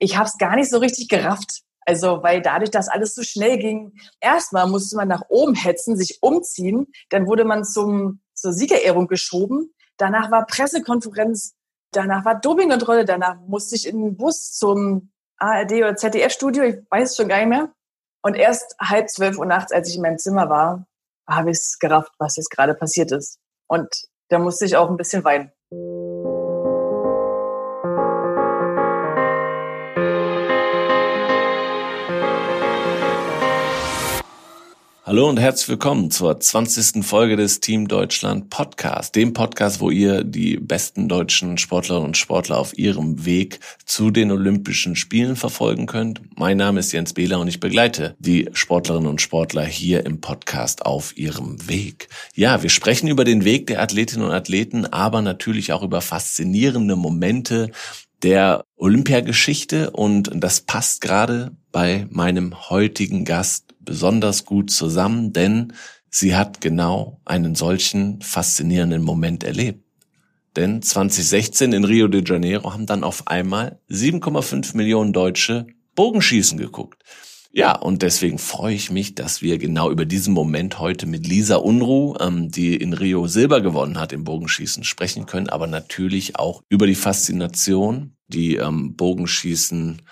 ich habe es gar nicht so richtig gerafft. Also, weil dadurch, dass alles so schnell ging, erstmal musste man nach oben hetzen, sich umziehen, dann wurde man zum, zur Siegerehrung geschoben, danach war Pressekonferenz, danach war Dopingkontrolle, danach musste ich in den Bus zum ARD oder ZDF-Studio, ich weiß es schon gar nicht mehr. Und erst halb zwölf Uhr nachts, als ich in meinem Zimmer war, habe ich es gerafft, was jetzt gerade passiert ist. Und da musste ich auch ein bisschen weinen. Hallo und herzlich willkommen zur 20. Folge des Team Deutschland Podcast, dem Podcast, wo ihr die besten deutschen Sportlerinnen und Sportler auf ihrem Weg zu den Olympischen Spielen verfolgen könnt. Mein Name ist Jens Behler und ich begleite die Sportlerinnen und Sportler hier im Podcast auf ihrem Weg. Ja, wir sprechen über den Weg der Athletinnen und Athleten, aber natürlich auch über faszinierende Momente der Olympiageschichte und das passt gerade bei meinem heutigen Gast besonders gut zusammen, denn sie hat genau einen solchen faszinierenden Moment erlebt. Denn 2016 in Rio de Janeiro haben dann auf einmal 7,5 Millionen Deutsche Bogenschießen geguckt. Ja, und deswegen freue ich mich, dass wir genau über diesen Moment heute mit Lisa Unruh, ähm, die in Rio Silber gewonnen hat im Bogenschießen, sprechen können, aber natürlich auch über die Faszination, die ähm, Bogenschießen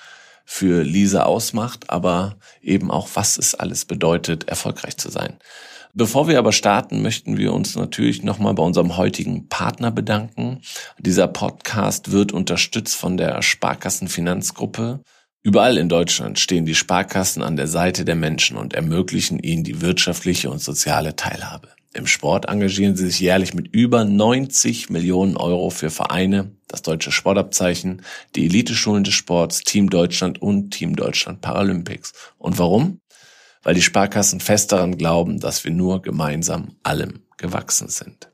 für Lisa ausmacht, aber eben auch, was es alles bedeutet, erfolgreich zu sein. Bevor wir aber starten, möchten wir uns natürlich nochmal bei unserem heutigen Partner bedanken. Dieser Podcast wird unterstützt von der Sparkassenfinanzgruppe. Überall in Deutschland stehen die Sparkassen an der Seite der Menschen und ermöglichen ihnen die wirtschaftliche und soziale Teilhabe. Im Sport engagieren sie sich jährlich mit über 90 Millionen Euro für Vereine, das deutsche Sportabzeichen, die Eliteschulen des Sports, Team Deutschland und Team Deutschland Paralympics. Und warum? Weil die Sparkassen fest daran glauben, dass wir nur gemeinsam allem gewachsen sind.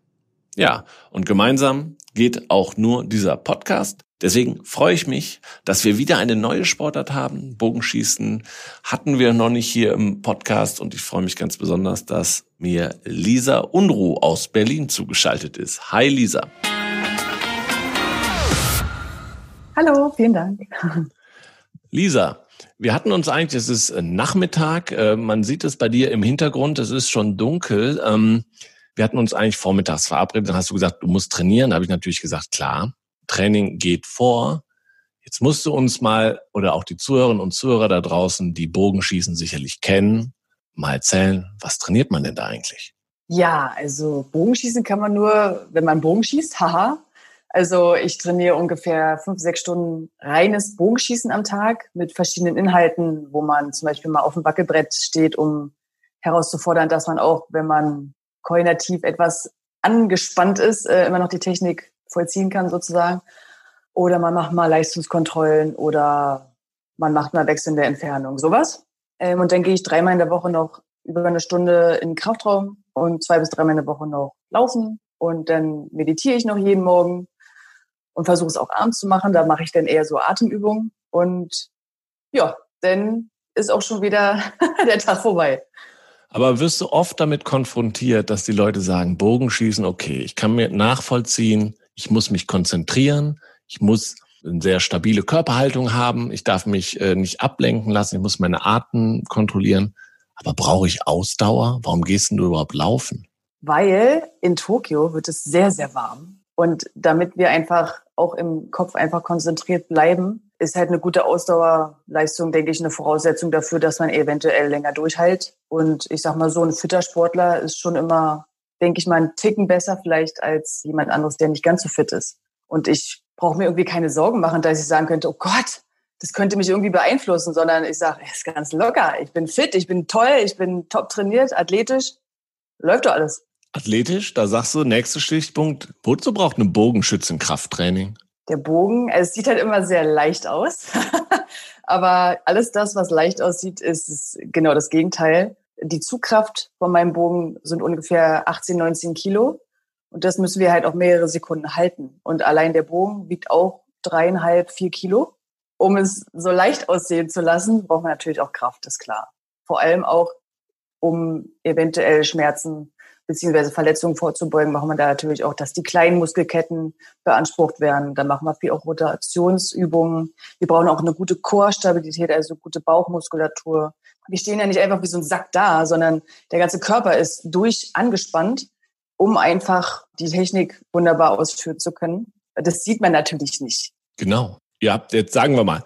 Ja, und gemeinsam geht auch nur dieser Podcast. Deswegen freue ich mich, dass wir wieder eine neue Sportart haben. Bogenschießen hatten wir noch nicht hier im Podcast und ich freue mich ganz besonders, dass mir Lisa Unruh aus Berlin zugeschaltet ist. Hi Lisa. Hallo, vielen Dank. Lisa, wir hatten uns eigentlich, es ist Nachmittag, äh, man sieht es bei dir im Hintergrund, es ist schon dunkel. Wir hatten uns eigentlich vormittags verabredet, dann hast du gesagt, du musst trainieren. Da habe ich natürlich gesagt, klar, Training geht vor. Jetzt musst du uns mal oder auch die Zuhörerinnen und Zuhörer da draußen, die Bogenschießen sicherlich kennen, mal erzählen, was trainiert man denn da eigentlich? Ja, also Bogenschießen kann man nur, wenn man Bogen schießt, haha. Also ich trainiere ungefähr fünf, sechs Stunden reines Bogenschießen am Tag mit verschiedenen Inhalten, wo man zum Beispiel mal auf dem Wackelbrett steht, um herauszufordern, dass man auch, wenn man koordinativ etwas angespannt ist, äh, immer noch die Technik vollziehen kann sozusagen. Oder man macht mal Leistungskontrollen oder man macht mal wechselnde Entfernung, sowas. Ähm, und dann gehe ich dreimal in der Woche noch über eine Stunde in den Kraftraum und zwei bis dreimal in der Woche noch laufen. Und dann meditiere ich noch jeden Morgen und versuche es auch abends zu machen. Da mache ich dann eher so Atemübungen. Und ja, dann ist auch schon wieder der Tag vorbei. Aber wirst du oft damit konfrontiert, dass die Leute sagen, Bogenschießen, okay, ich kann mir nachvollziehen, ich muss mich konzentrieren, ich muss eine sehr stabile Körperhaltung haben, ich darf mich äh, nicht ablenken lassen, ich muss meine Atem kontrollieren. Aber brauche ich Ausdauer? Warum gehst du überhaupt laufen? Weil in Tokio wird es sehr, sehr warm. Und damit wir einfach auch im Kopf einfach konzentriert bleiben, ist halt eine gute Ausdauerleistung, denke ich, eine Voraussetzung dafür, dass man eventuell länger durchhält. Und ich sag mal, so ein fitter Sportler ist schon immer, denke ich mal, ein Ticken besser vielleicht als jemand anderes, der nicht ganz so fit ist. Und ich brauche mir irgendwie keine Sorgen machen, dass ich sagen könnte, oh Gott, das könnte mich irgendwie beeinflussen, sondern ich sage, es ist ganz locker. Ich bin fit, ich bin toll, ich bin top trainiert, athletisch. Läuft doch alles. Athletisch, da sagst du, nächster Stichpunkt, wozu braucht eine Bogenschützenkrafttraining? Der Bogen. Es sieht halt immer sehr leicht aus. Aber alles das, was leicht aussieht, ist genau das Gegenteil. Die Zugkraft von meinem Bogen sind ungefähr 18, 19 Kilo. Und das müssen wir halt auch mehrere Sekunden halten. Und allein der Bogen wiegt auch dreieinhalb, vier Kilo. Um es so leicht aussehen zu lassen, braucht man natürlich auch Kraft, ist klar. Vor allem auch, um eventuell Schmerzen beziehungsweise Verletzungen vorzubeugen, machen wir da natürlich auch, dass die kleinen Muskelketten beansprucht werden. Dann machen wir viel auch Rotationsübungen. Wir brauchen auch eine gute Chorstabilität, also gute Bauchmuskulatur. Wir stehen ja nicht einfach wie so ein Sack da, sondern der ganze Körper ist durch angespannt, um einfach die Technik wunderbar ausführen zu können. Das sieht man natürlich nicht. Genau. Ihr habt jetzt, sagen wir mal,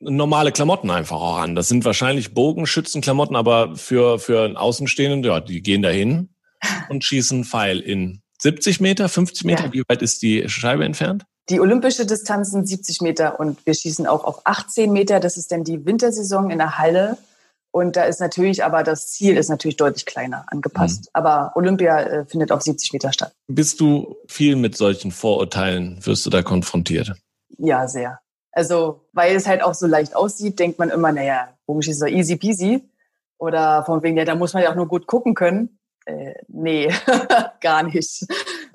normale Klamotten einfach auch an. Das sind wahrscheinlich Bogenschützenklamotten, aber für, für einen Außenstehenden, ja, die gehen dahin und schießen einen Pfeil in 70 Meter, 50 Meter. Ja. Wie weit ist die Scheibe entfernt? Die olympische Distanz sind 70 Meter und wir schießen auch auf 18 Meter. Das ist dann die Wintersaison in der Halle. Und da ist natürlich, aber das Ziel ist natürlich deutlich kleiner angepasst. Mhm. Aber Olympia äh, findet auf 70 Meter statt. Bist du viel mit solchen Vorurteilen, wirst du da konfrontiert? Ja, sehr. Also, weil es halt auch so leicht aussieht, denkt man immer, naja, Bogenschießen ist doch easy peasy. Oder von wegen, ja, da muss man ja auch nur gut gucken können. Äh, nee, gar nicht.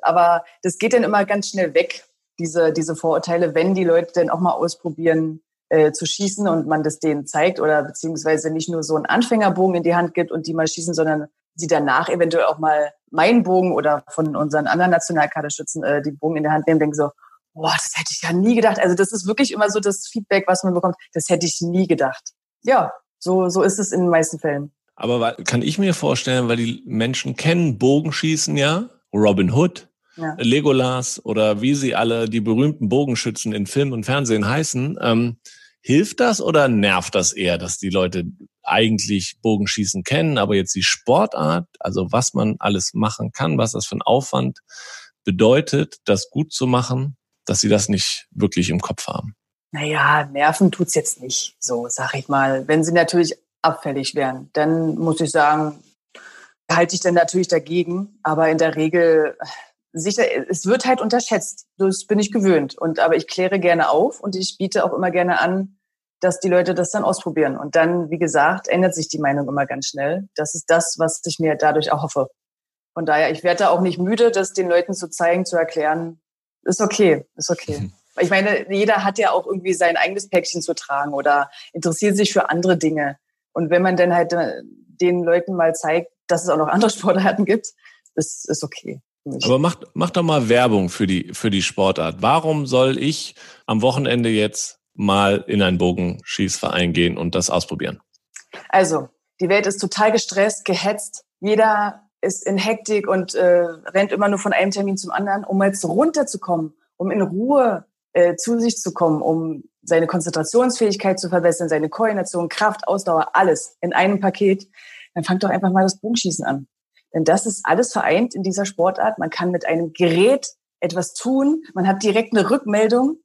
Aber das geht dann immer ganz schnell weg, diese, diese Vorurteile, wenn die Leute dann auch mal ausprobieren, äh, zu schießen und man das denen zeigt oder beziehungsweise nicht nur so einen Anfängerbogen in die Hand gibt und die mal schießen, sondern sie danach eventuell auch mal meinen Bogen oder von unseren anderen Nationalkaderschützen äh, die Bogen in der Hand nehmen, denken so, boah, das hätte ich ja nie gedacht. Also das ist wirklich immer so das Feedback, was man bekommt. Das hätte ich nie gedacht. Ja, so, so ist es in den meisten Fällen. Aber kann ich mir vorstellen, weil die Menschen kennen Bogenschießen ja, Robin Hood, ja. Legolas oder wie sie alle die berühmten Bogenschützen in Film und Fernsehen heißen. Ähm, hilft das oder nervt das eher, dass die Leute eigentlich Bogenschießen kennen, aber jetzt die Sportart, also was man alles machen kann, was das für ein Aufwand bedeutet, das gut zu machen, dass sie das nicht wirklich im Kopf haben? Naja, nerven tut's jetzt nicht, so sag ich mal. Wenn sie natürlich abfällig wären, dann muss ich sagen, halte ich dann natürlich dagegen. Aber in der Regel, sicher, es wird halt unterschätzt. Das bin ich gewöhnt. Und aber ich kläre gerne auf und ich biete auch immer gerne an, dass die Leute das dann ausprobieren. Und dann, wie gesagt, ändert sich die Meinung immer ganz schnell. Das ist das, was ich mir dadurch erhoffe. Von daher, ich werde da auch nicht müde, das den Leuten zu zeigen, zu erklären, ist okay, ist okay. Mhm. Ich meine, jeder hat ja auch irgendwie sein eigenes Päckchen zu tragen oder interessiert sich für andere Dinge. Und wenn man dann halt äh, den Leuten mal zeigt, dass es auch noch andere Sportarten gibt, ist, ist okay. Aber mach, mach doch mal Werbung für die, für die Sportart. Warum soll ich am Wochenende jetzt mal in einen Bogenschießverein gehen und das ausprobieren? Also, die Welt ist total gestresst, gehetzt. Jeder ist in Hektik und äh, rennt immer nur von einem Termin zum anderen, um jetzt runterzukommen, um in Ruhe äh, zu sich zu kommen, um seine Konzentrationsfähigkeit zu verbessern, seine Koordination, Kraft, Ausdauer, alles in einem Paket, dann fangt doch einfach mal das Bogenschießen an. Denn das ist alles vereint in dieser Sportart. Man kann mit einem Gerät etwas tun, man hat direkt eine Rückmeldung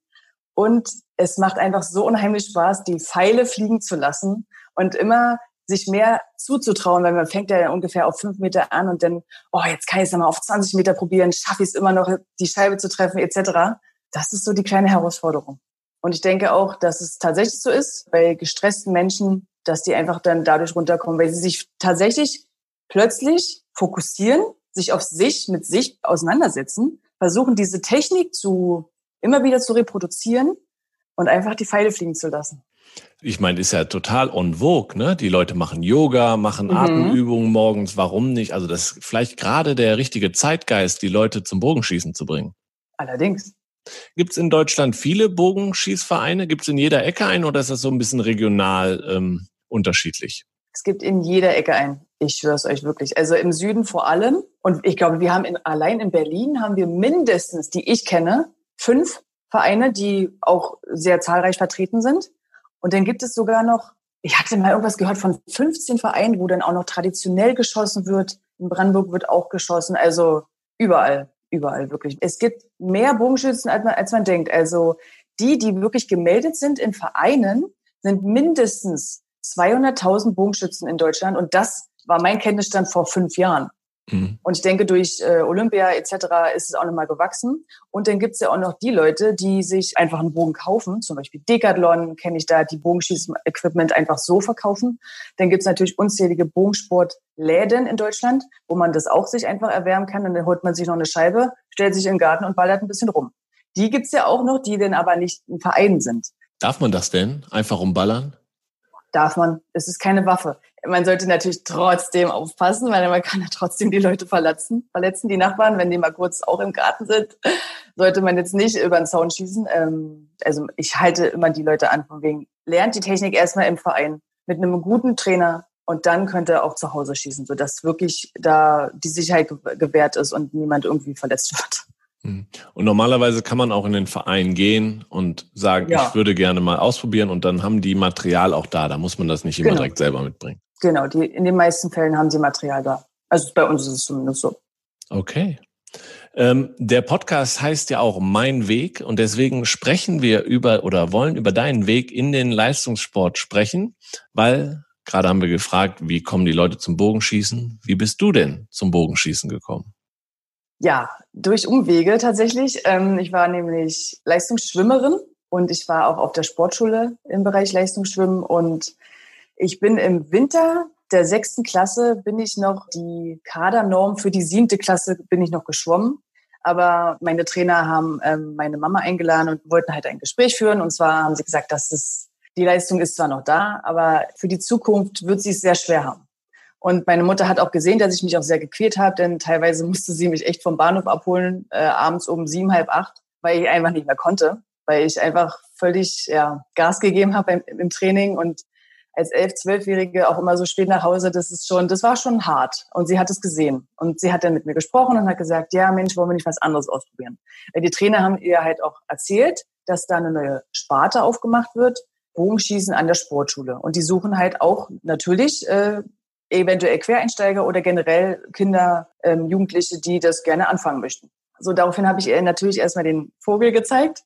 und es macht einfach so unheimlich Spaß, die Pfeile fliegen zu lassen und immer sich mehr zuzutrauen, weil man fängt ja ungefähr auf fünf Meter an und dann, oh, jetzt kann ich es mal auf 20 Meter probieren, schaffe ich es immer noch, die Scheibe zu treffen, etc. Das ist so die kleine Herausforderung. Und ich denke auch, dass es tatsächlich so ist, bei gestressten Menschen, dass die einfach dann dadurch runterkommen, weil sie sich tatsächlich plötzlich fokussieren, sich auf sich, mit sich auseinandersetzen, versuchen diese Technik zu, immer wieder zu reproduzieren und einfach die Pfeile fliegen zu lassen ich meine, ist ja total on vogue, ne? Die Leute machen Yoga, machen mhm. Atemübungen morgens. Warum nicht? Also das ist vielleicht gerade der richtige Zeitgeist, die Leute zum Bogenschießen zu bringen. Allerdings. Gibt es in Deutschland viele Bogenschießvereine? Gibt es in jeder Ecke einen oder ist das so ein bisschen regional ähm, unterschiedlich? Es gibt in jeder Ecke einen. Ich schwöre es euch wirklich. Also im Süden vor allem. Und ich glaube, wir haben in, allein in Berlin haben wir mindestens, die ich kenne, fünf Vereine, die auch sehr zahlreich vertreten sind. Und dann gibt es sogar noch, ich hatte mal irgendwas gehört von 15 Vereinen, wo dann auch noch traditionell geschossen wird. In Brandenburg wird auch geschossen. Also überall, überall wirklich. Es gibt mehr Bogenschützen, als man, als man denkt. Also die, die wirklich gemeldet sind in Vereinen, sind mindestens 200.000 Bogenschützen in Deutschland. Und das war mein Kenntnisstand vor fünf Jahren. Mhm. Und ich denke, durch äh, Olympia etc. ist es auch nochmal gewachsen. Und dann gibt es ja auch noch die Leute, die sich einfach einen Bogen kaufen. Zum Beispiel Decathlon kenne ich da, die Bogenschießen-Equipment einfach so verkaufen. Dann gibt es natürlich unzählige Bogensportläden in Deutschland, wo man das auch sich einfach erwärmen kann. Und dann holt man sich noch eine Scheibe, stellt sich in den Garten und ballert ein bisschen rum. Die gibt's ja auch noch, die dann aber nicht ein Verein sind. Darf man das denn? Einfach rumballern? Darf man. Es ist keine Waffe. man sollte natürlich trotzdem aufpassen, weil man kann ja trotzdem die Leute verletzen, verletzen die Nachbarn, wenn die mal kurz auch im Garten sind, sollte man jetzt nicht über den Zaun schießen. Ähm, also ich halte immer die Leute an, von wegen, lernt die Technik erstmal im Verein mit einem guten Trainer und dann könnt ihr auch zu Hause schießen, sodass wirklich da die Sicherheit gewährt ist und niemand irgendwie verletzt wird. Hm. Und normalerweise kann man auch in den Verein gehen und sagen, ja. ich würde gerne mal ausprobieren und dann haben die Material auch da. Da muss man das nicht immer genau. direkt selber mitbringen. Genau, die, in den meisten Fällen haben sie Material da. Also bei uns ist es zumindest so. Okay. Ähm, der Podcast heißt ja auch Mein Weg und deswegen sprechen wir über oder wollen über deinen Weg in den Leistungssport sprechen, weil gerade haben wir gefragt, wie kommen die Leute zum Bogenschießen? Wie bist du denn zum Bogenschießen gekommen? Ja, durch Umwege tatsächlich. Ähm, ich war nämlich Leistungsschwimmerin und ich war auch auf der Sportschule im Bereich Leistungsschwimmen und ich bin im Winter der sechsten Klasse bin ich noch die Kadernorm für die siebte Klasse bin ich noch geschwommen. Aber meine Trainer haben ähm, meine Mama eingeladen und wollten halt ein Gespräch führen. Und zwar haben sie gesagt, dass es, die Leistung ist zwar noch da, aber für die Zukunft wird sie es sehr schwer haben. Und meine Mutter hat auch gesehen, dass ich mich auch sehr gequält habe, denn teilweise musste sie mich echt vom Bahnhof abholen, äh, abends um sieben, halb acht, weil ich einfach nicht mehr konnte, weil ich einfach völlig ja, Gas gegeben habe im, im Training und als elf, zwölfjährige auch immer so spät nach Hause, das ist schon, das war schon hart. Und sie hat es gesehen. Und sie hat dann mit mir gesprochen und hat gesagt, ja Mensch, wollen wir nicht was anderes ausprobieren? Weil die Trainer haben ihr halt auch erzählt, dass da eine neue Sparte aufgemacht wird, Bogenschießen an der Sportschule. Und die suchen halt auch natürlich äh, eventuell Quereinsteiger oder generell Kinder, ähm, Jugendliche, die das gerne anfangen möchten. So daraufhin habe ich ihr natürlich erstmal den Vogel gezeigt,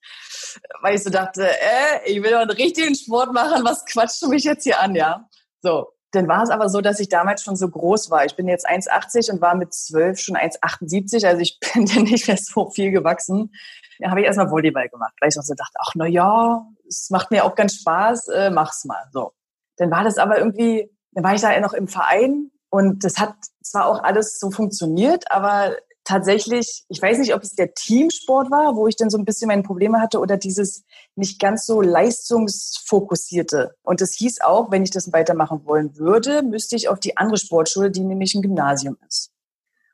weil ich so dachte, äh, ich will doch einen richtigen Sport machen, was quatscht du mich jetzt hier an, ja? So, dann war es aber so, dass ich damals schon so groß war. Ich bin jetzt 1,80 und war mit 12 schon 1,78, also ich bin dann nicht mehr so viel gewachsen. Da habe ich erstmal Volleyball gemacht, weil ich auch so dachte, ach na ja, es macht mir auch ganz Spaß, äh, mach's mal. So, dann war das aber irgendwie dann war ich da noch im Verein und das hat zwar auch alles so funktioniert, aber tatsächlich, ich weiß nicht, ob es der Teamsport war, wo ich dann so ein bisschen meine Probleme hatte oder dieses nicht ganz so leistungsfokussierte. Und das hieß auch, wenn ich das weitermachen wollen würde, müsste ich auf die andere Sportschule, die nämlich ein Gymnasium ist.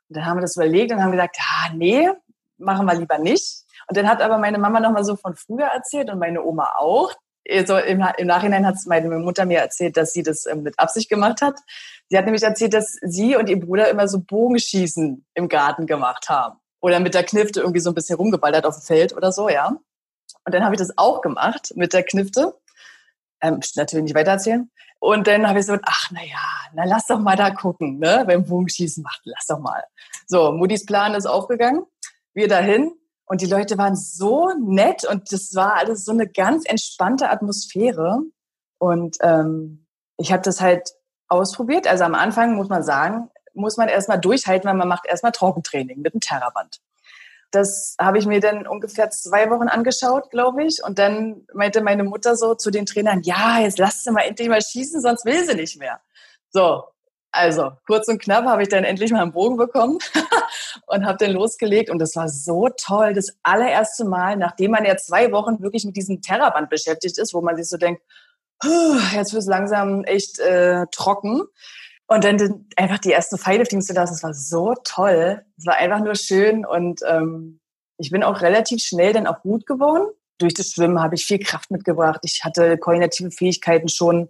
Und dann haben wir das überlegt und haben gesagt, ja, nee, machen wir lieber nicht. Und dann hat aber meine Mama nochmal so von früher erzählt und meine Oma auch, also im, im Nachhinein hat meine Mutter mir erzählt, dass sie das ähm, mit Absicht gemacht hat. Sie hat nämlich erzählt, dass sie und ihr Bruder immer so Bogenschießen im Garten gemacht haben. Oder mit der Knifte irgendwie so ein bisschen rumgeballert auf dem Feld oder so, ja. Und dann habe ich das auch gemacht mit der Knifte. Ähm, natürlich nicht weitererzählen. Und dann habe ich so, ach na ja, na lass doch mal da gucken, ne? Beim Bogenschießen macht, lass doch mal. So, Moody's Plan ist aufgegangen. Wir dahin, und die Leute waren so nett und das war alles so eine ganz entspannte Atmosphäre. Und ähm, ich habe das halt ausprobiert. Also am Anfang muss man sagen, muss man erstmal durchhalten, weil man macht erstmal Trockentraining mit einem Terraband. Das habe ich mir dann ungefähr zwei Wochen angeschaut, glaube ich. Und dann meinte meine Mutter so zu den Trainern, ja, jetzt lass sie mal endlich mal schießen, sonst will sie nicht mehr. So, also, kurz und knapp habe ich dann endlich mal einen Bogen bekommen und habe den losgelegt. Und das war so toll. Das allererste Mal, nachdem man ja zwei Wochen wirklich mit diesem Terraband beschäftigt ist, wo man sich so denkt, jetzt wird es langsam echt äh, trocken. Und dann einfach die ersten Pfeile fliegen zu lassen, das war so toll. Es war einfach nur schön. Und ähm, ich bin auch relativ schnell dann auch gut geworden. Durch das Schwimmen habe ich viel Kraft mitgebracht. Ich hatte koordinative Fähigkeiten schon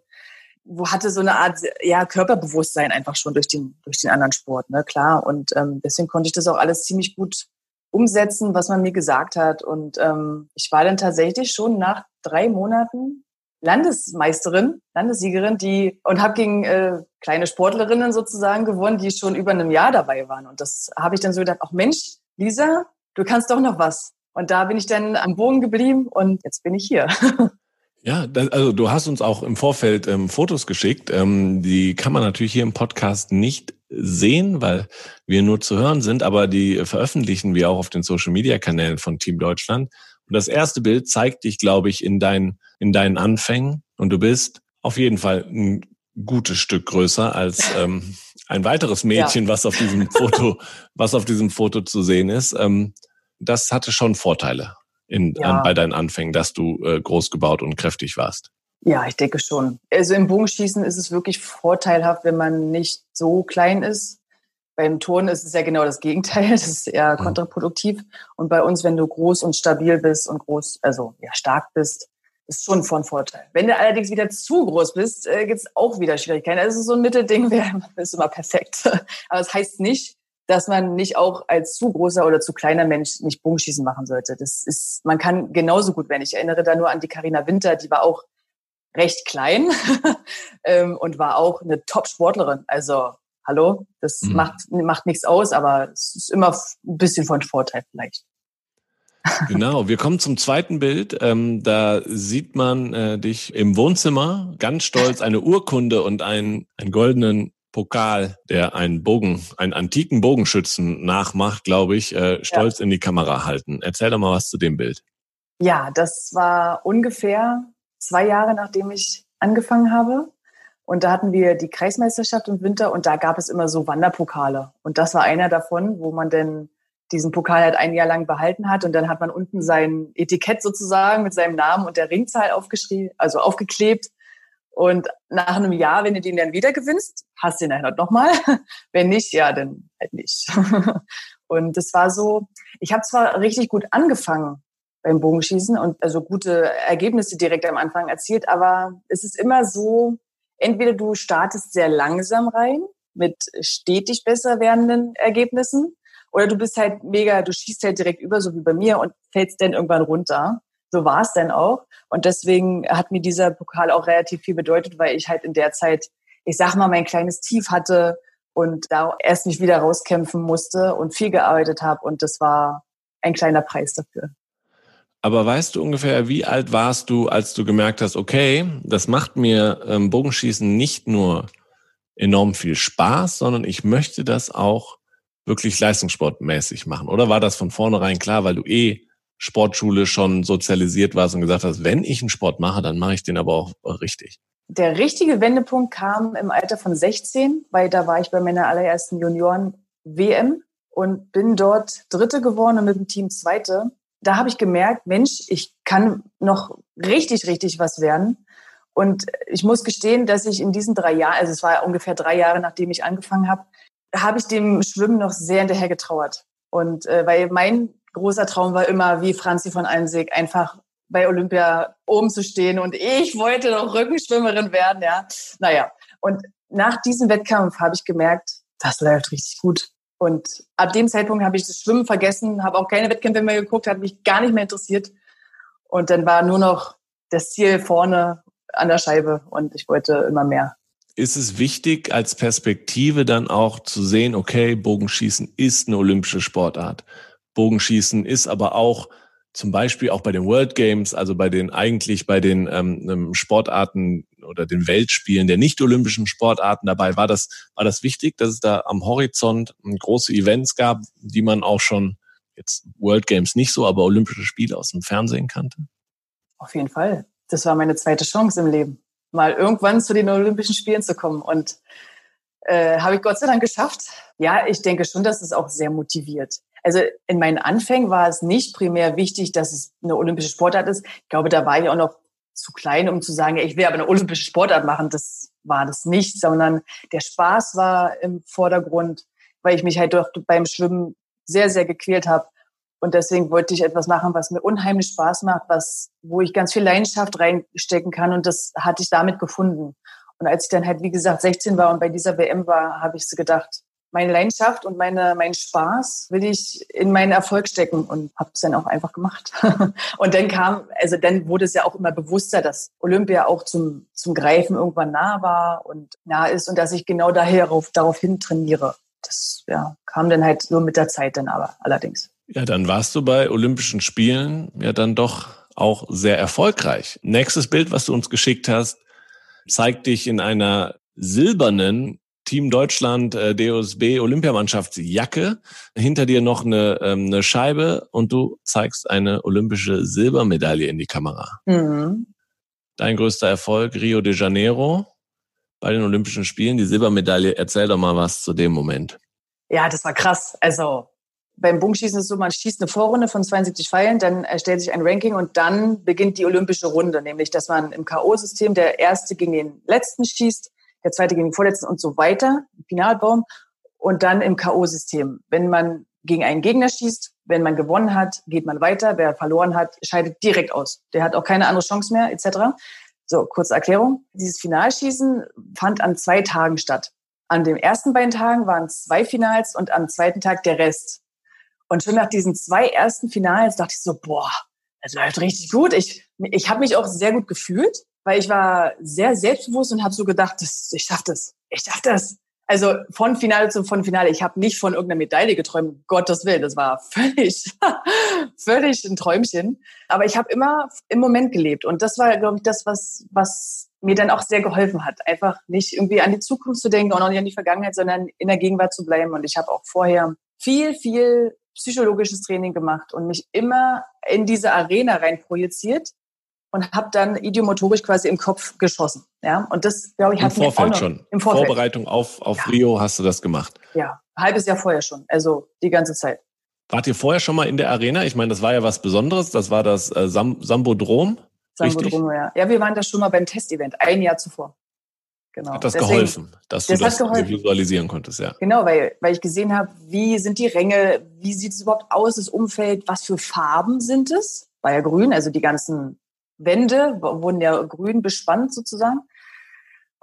wo hatte so eine Art ja Körperbewusstsein einfach schon durch den durch den anderen Sport, ne klar. Und ähm, deswegen konnte ich das auch alles ziemlich gut umsetzen, was man mir gesagt hat. Und ähm, ich war dann tatsächlich schon nach drei Monaten Landesmeisterin, Landessiegerin, die und habe gegen äh, kleine Sportlerinnen sozusagen gewonnen, die schon über einem Jahr dabei waren. Und das habe ich dann so gedacht, ach Mensch, Lisa, du kannst doch noch was. Und da bin ich dann am Boden geblieben und jetzt bin ich hier. Ja, das, also du hast uns auch im Vorfeld ähm, Fotos geschickt. Ähm, die kann man natürlich hier im Podcast nicht sehen, weil wir nur zu hören sind, aber die veröffentlichen wir auch auf den Social Media Kanälen von Team Deutschland. Und das erste Bild zeigt dich, glaube ich, in, dein, in deinen Anfängen. Und du bist auf jeden Fall ein gutes Stück größer als ähm, ein weiteres Mädchen, ja. was auf diesem Foto, was auf diesem Foto zu sehen ist. Ähm, das hatte schon Vorteile in, ja. an, bei deinen Anfängen, dass du äh, groß gebaut und kräftig warst? Ja, ich denke schon. Also im Bogenschießen ist es wirklich vorteilhaft, wenn man nicht so klein ist. Beim Turnen ist es ja genau das Gegenteil. Das ist eher mhm. kontraproduktiv. Und bei uns, wenn du groß und stabil bist und groß, also ja, stark bist, ist schon von Vorteil. Wenn du allerdings wieder zu groß bist, äh, gibt es auch wieder Schwierigkeiten. Also so ein Mittelding wäre ist immer perfekt. Aber es das heißt nicht, dass man nicht auch als zu großer oder zu kleiner Mensch nicht Bogenschießen machen sollte. Das ist, man kann genauso gut werden. Ich erinnere da nur an die Karina Winter, die war auch recht klein ähm, und war auch eine Top-Sportlerin. Also hallo, das mhm. macht, macht nichts aus, aber es ist immer ein bisschen von Vorteil vielleicht. Genau, wir kommen zum zweiten Bild. Ähm, da sieht man äh, dich im Wohnzimmer, ganz stolz, eine Urkunde und einen, einen goldenen Pokal, der einen Bogen, einen antiken Bogenschützen nachmacht, glaube ich, äh, stolz ja. in die Kamera halten. Erzähl doch mal was zu dem Bild. Ja, das war ungefähr zwei Jahre, nachdem ich angefangen habe. Und da hatten wir die Kreismeisterschaft im Winter und da gab es immer so Wanderpokale. Und das war einer davon, wo man denn diesen Pokal halt ein Jahr lang behalten hat und dann hat man unten sein Etikett sozusagen mit seinem Namen und der Ringzahl aufgeschrieben, also aufgeklebt. Und nach einem Jahr, wenn du den dann wieder gewinnst, hast du ihn dann halt nochmal. Wenn nicht, ja, dann halt nicht. Und das war so, ich habe zwar richtig gut angefangen beim Bogenschießen und also gute Ergebnisse direkt am Anfang erzielt, aber es ist immer so, entweder du startest sehr langsam rein mit stetig besser werdenden Ergebnissen oder du bist halt mega, du schießt halt direkt über, so wie bei mir und fällst dann irgendwann runter. So war es dann auch. Und deswegen hat mir dieser Pokal auch relativ viel bedeutet, weil ich halt in der Zeit, ich sag mal, mein kleines Tief hatte und da erst mich wieder rauskämpfen musste und viel gearbeitet habe. Und das war ein kleiner Preis dafür. Aber weißt du ungefähr, wie alt warst du, als du gemerkt hast, okay, das macht mir ähm, Bogenschießen nicht nur enorm viel Spaß, sondern ich möchte das auch wirklich leistungssportmäßig machen? Oder war das von vornherein klar, weil du eh Sportschule schon sozialisiert warst und gesagt hast, wenn ich einen Sport mache, dann mache ich den aber auch richtig? Der richtige Wendepunkt kam im Alter von 16, weil da war ich bei meiner allerersten Junioren-WM und bin dort Dritte geworden und mit dem Team Zweite. Da habe ich gemerkt, Mensch, ich kann noch richtig, richtig was werden. Und ich muss gestehen, dass ich in diesen drei Jahren, also es war ungefähr drei Jahre, nachdem ich angefangen habe, habe ich dem Schwimmen noch sehr hinterher getrauert. Und äh, weil mein großer Traum war immer, wie Franzi von Almsig, einfach bei Olympia oben zu stehen. Und ich wollte noch Rückenschwimmerin werden, ja. Naja. Und nach diesem Wettkampf habe ich gemerkt, das läuft richtig gut. Und ab dem Zeitpunkt habe ich das Schwimmen vergessen, habe auch keine Wettkämpfe mehr geguckt, hat mich gar nicht mehr interessiert. Und dann war nur noch das Ziel vorne an der Scheibe und ich wollte immer mehr ist es wichtig, als Perspektive dann auch zu sehen, okay, Bogenschießen ist eine olympische Sportart. Bogenschießen ist aber auch zum Beispiel auch bei den World Games, also bei den eigentlich bei den ähm, ähm Sportarten oder den Weltspielen der nicht olympischen Sportarten dabei, war das, war das wichtig, dass es da am Horizont große Events gab, die man auch schon jetzt World Games nicht so, aber Olympische Spiele aus dem Fernsehen kannte? Auf jeden Fall. Das war meine zweite Chance im Leben mal irgendwann zu den Olympischen Spielen zu kommen. Und äh, habe ich Gott sei Dank geschafft. Ja, ich denke schon, dass es auch sehr motiviert. Also in meinen Anfängen war es nicht primär wichtig, dass es eine olympische Sportart ist. Ich glaube, da war ich auch noch zu klein, um zu sagen, ich will aber eine olympische Sportart machen. Das war das nicht, sondern der Spaß war im Vordergrund, weil ich mich halt doch beim Schwimmen sehr, sehr gequält habe und deswegen wollte ich etwas machen, was mir unheimlich Spaß macht, was, wo ich ganz viel Leidenschaft reinstecken kann. Und das hatte ich damit gefunden. Und als ich dann halt, wie gesagt, 16 war und bei dieser WM war, habe ich so gedacht, meine Leidenschaft und meine, mein Spaß will ich in meinen Erfolg stecken und habe es dann auch einfach gemacht. und dann kam, also dann wurde es ja auch immer bewusster, dass Olympia auch zum, zum Greifen irgendwann nah war und nah ist und dass ich genau daher darauf, darauf hin trainiere. Das ja, kam dann halt nur mit der Zeit dann aber allerdings. Ja, dann warst du bei Olympischen Spielen ja dann doch auch sehr erfolgreich. Nächstes Bild, was du uns geschickt hast, zeigt dich in einer silbernen Team Deutschland äh, DOSB Olympiamannschaftsjacke. Hinter dir noch eine, ähm, eine Scheibe und du zeigst eine olympische Silbermedaille in die Kamera. Mhm. Dein größter Erfolg Rio de Janeiro bei den Olympischen Spielen, die Silbermedaille. Erzähl doch mal was zu dem Moment. Ja, das war krass. Also beim Bogenschießen ist es so, man schießt eine Vorrunde von 72 Pfeilen, dann erstellt sich ein Ranking und dann beginnt die olympische Runde, nämlich dass man im K.O.-System der Erste gegen den Letzten schießt, der Zweite gegen den Vorletzten und so weiter, Finalbaum, und dann im K.O.-System. Wenn man gegen einen Gegner schießt, wenn man gewonnen hat, geht man weiter, wer verloren hat, scheidet direkt aus. Der hat auch keine andere Chance mehr, etc. So, kurze Erklärung. Dieses Finalschießen fand an zwei Tagen statt. An den ersten beiden Tagen waren zwei Finals und am zweiten Tag der Rest. Und schon nach diesen zwei ersten Finals dachte ich so, boah, das läuft richtig gut. Ich, ich habe mich auch sehr gut gefühlt, weil ich war sehr selbstbewusst und habe so gedacht, das, ich schaff das, ich schaff das. Also von Finale zu von Finale. Ich habe nicht von irgendeiner Medaille geträumt, Gottes Willen. Das war völlig, völlig ein Träumchen. Aber ich habe immer im Moment gelebt. Und das war, glaube ich, das, was, was mir dann auch sehr geholfen hat. Einfach nicht irgendwie an die Zukunft zu denken und auch nicht an die Vergangenheit, sondern in der Gegenwart zu bleiben. Und ich habe auch vorher viel, viel psychologisches Training gemacht und mich immer in diese Arena rein projiziert und habe dann idiomotorisch quasi im Kopf geschossen. Ja, und das glaube ich hat Im Vorfeld schon. Im Vorfeld. Vorbereitung auf auf ja. Rio hast du das gemacht. Ja, halbes Jahr vorher schon, also die ganze Zeit. Wart ihr vorher schon mal in der Arena? Ich meine, das war ja was Besonderes. Das war das äh, Sam Sambodrom. Sambodrom, ja. Ja, wir waren da schon mal beim Testevent ein Jahr zuvor. Genau. Hat das Deswegen, geholfen, dass das du das geholfen. visualisieren konntest, ja. Genau, weil, weil ich gesehen habe, wie sind die Ränge, wie sieht es überhaupt aus, das Umfeld, was für Farben sind es? War ja grün, also die ganzen Wände wurden ja grün bespannt sozusagen.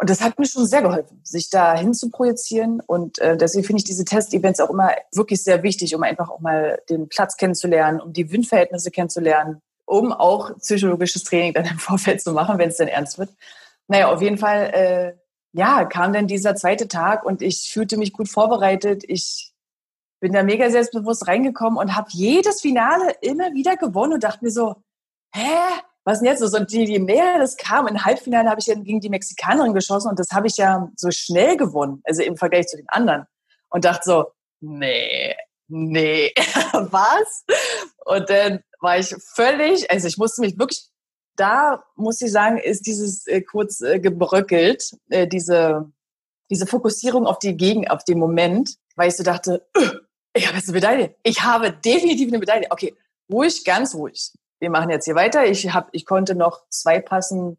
Und das hat mir schon sehr geholfen, sich da hin zu projizieren. Und äh, deswegen finde ich diese Test-Events auch immer wirklich sehr wichtig, um einfach auch mal den Platz kennenzulernen, um die Windverhältnisse kennenzulernen, um auch psychologisches Training dann im Vorfeld zu machen, wenn es dann ernst wird. Naja, auf jeden Fall, äh, ja, kam dann dieser zweite Tag und ich fühlte mich gut vorbereitet. Ich bin da mega selbstbewusst reingekommen und habe jedes Finale immer wieder gewonnen und dachte mir so, hä, was denn jetzt? Und je, je mehr das kam, im Halbfinale habe ich dann gegen die Mexikanerin geschossen und das habe ich ja so schnell gewonnen, also im Vergleich zu den anderen. Und dachte so, nee, nee, was? Und dann war ich völlig, also ich musste mich wirklich da muss ich sagen, ist dieses äh, kurz äh, gebröckelt, äh, diese, diese Fokussierung auf die Gegend, auf den Moment, weil ich so dachte, äh, ich habe jetzt eine Medaille. Ich habe definitiv eine Medaille. Okay, ruhig, ganz ruhig. Wir machen jetzt hier weiter. Ich hab, ich konnte noch zwei Passen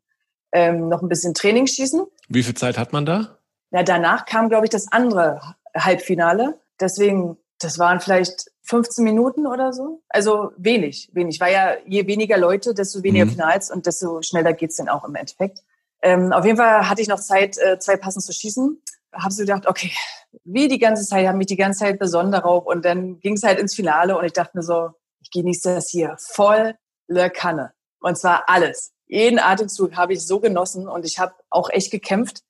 ähm, noch ein bisschen Training schießen. Wie viel Zeit hat man da? Ja, danach kam, glaube ich, das andere Halbfinale. Deswegen, das waren vielleicht 15 Minuten oder so. Also wenig, wenig. Weil ja je weniger Leute, desto weniger mhm. Finals und desto schneller geht's dann auch im Endeffekt. Ähm, auf jeden Fall hatte ich noch Zeit, äh, zwei Passen zu schießen. Habe so gedacht, okay, wie die ganze Zeit, habe mich die ganze Zeit besonnen darauf und dann ging es halt ins Finale und ich dachte mir so, ich genieße das hier voll Kanne. Und zwar alles. Jeden Atemzug habe ich so genossen und ich habe auch echt gekämpft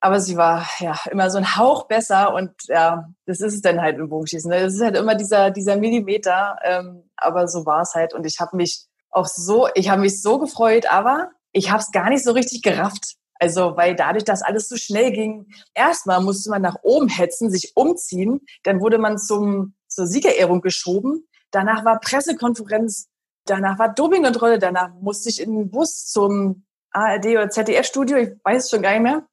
aber sie war ja immer so ein Hauch besser und ja, das ist es dann halt im Bogenschießen. Ne? Das ist halt immer dieser, dieser Millimeter, ähm, aber so war es halt und ich habe mich auch so, ich habe mich so gefreut, aber ich habe es gar nicht so richtig gerafft. Also, weil dadurch, dass alles so schnell ging, erstmal musste man nach oben hetzen, sich umziehen, dann wurde man zum, zur Siegerehrung geschoben, danach war Pressekonferenz, danach war Dopingkontrolle, danach musste ich in den Bus zum ARD oder ZDF-Studio, ich weiß es schon gar nicht mehr.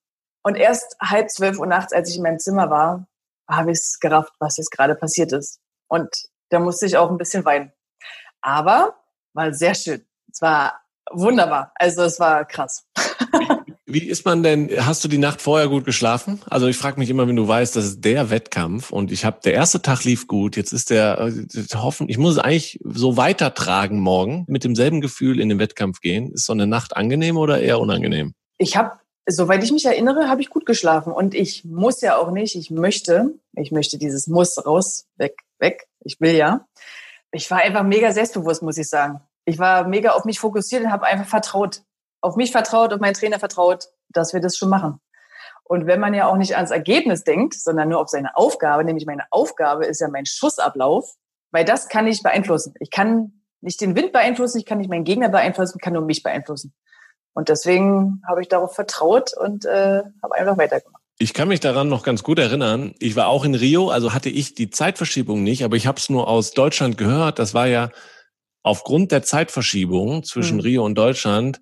Und erst halb zwölf Uhr nachts, als ich in meinem Zimmer war, habe ich es gerafft, was jetzt gerade passiert ist. Und da musste ich auch ein bisschen weinen. Aber war sehr schön. Es war wunderbar. Also es war krass. Wie ist man denn, hast du die Nacht vorher gut geschlafen? Also ich frage mich immer, wenn du weißt, das ist der Wettkampf und ich habe, der erste Tag lief gut, jetzt ist der, äh, hoffen, ich muss es eigentlich so weitertragen morgen, mit demselben Gefühl in den Wettkampf gehen. Ist so eine Nacht angenehm oder eher unangenehm? Ich habe soweit ich mich erinnere, habe ich gut geschlafen. Und ich muss ja auch nicht, ich möchte, ich möchte dieses Muss raus, weg, weg, ich will ja. Ich war einfach mega selbstbewusst, muss ich sagen. Ich war mega auf mich fokussiert und habe einfach vertraut. Auf mich vertraut, auf meinen Trainer vertraut, dass wir das schon machen. Und wenn man ja auch nicht ans Ergebnis denkt, sondern nur auf seine Aufgabe, nämlich meine Aufgabe ist ja mein Schussablauf, weil das kann ich beeinflussen. Ich kann nicht den Wind beeinflussen, ich kann nicht meinen Gegner beeinflussen, ich kann nur mich beeinflussen. Und deswegen habe ich darauf vertraut und äh, habe einfach weitergemacht. Ich kann mich daran noch ganz gut erinnern. Ich war auch in Rio, also hatte ich die Zeitverschiebung nicht, aber ich habe es nur aus Deutschland gehört. Das war ja aufgrund der Zeitverschiebung zwischen hm. Rio und Deutschland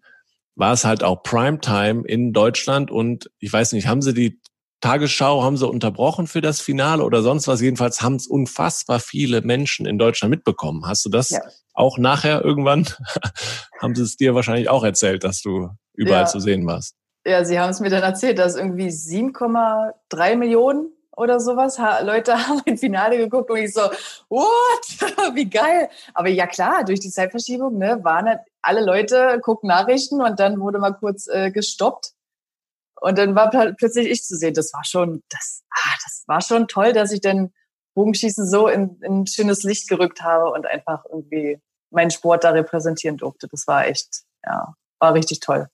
war es halt auch Primetime in Deutschland und ich weiß nicht, haben sie die Tagesschau haben sie unterbrochen für das Finale oder sonst was. Jedenfalls haben es unfassbar viele Menschen in Deutschland mitbekommen. Hast du das ja. auch nachher irgendwann? haben sie es dir wahrscheinlich auch erzählt, dass du überall ja. zu sehen warst? Ja, sie haben es mir dann erzählt, dass irgendwie 7,3 Millionen oder sowas. Leute haben ein Finale geguckt und ich so, what? Wie geil. Aber ja klar, durch die Zeitverschiebung ne, waren halt alle Leute, gucken Nachrichten und dann wurde mal kurz äh, gestoppt. Und dann war plötzlich ich zu sehen. Das war schon, das, ah, das war schon toll, dass ich dann Bogenschießen so in, in schönes Licht gerückt habe und einfach irgendwie meinen Sport da repräsentieren durfte. Das war echt, ja, war richtig toll.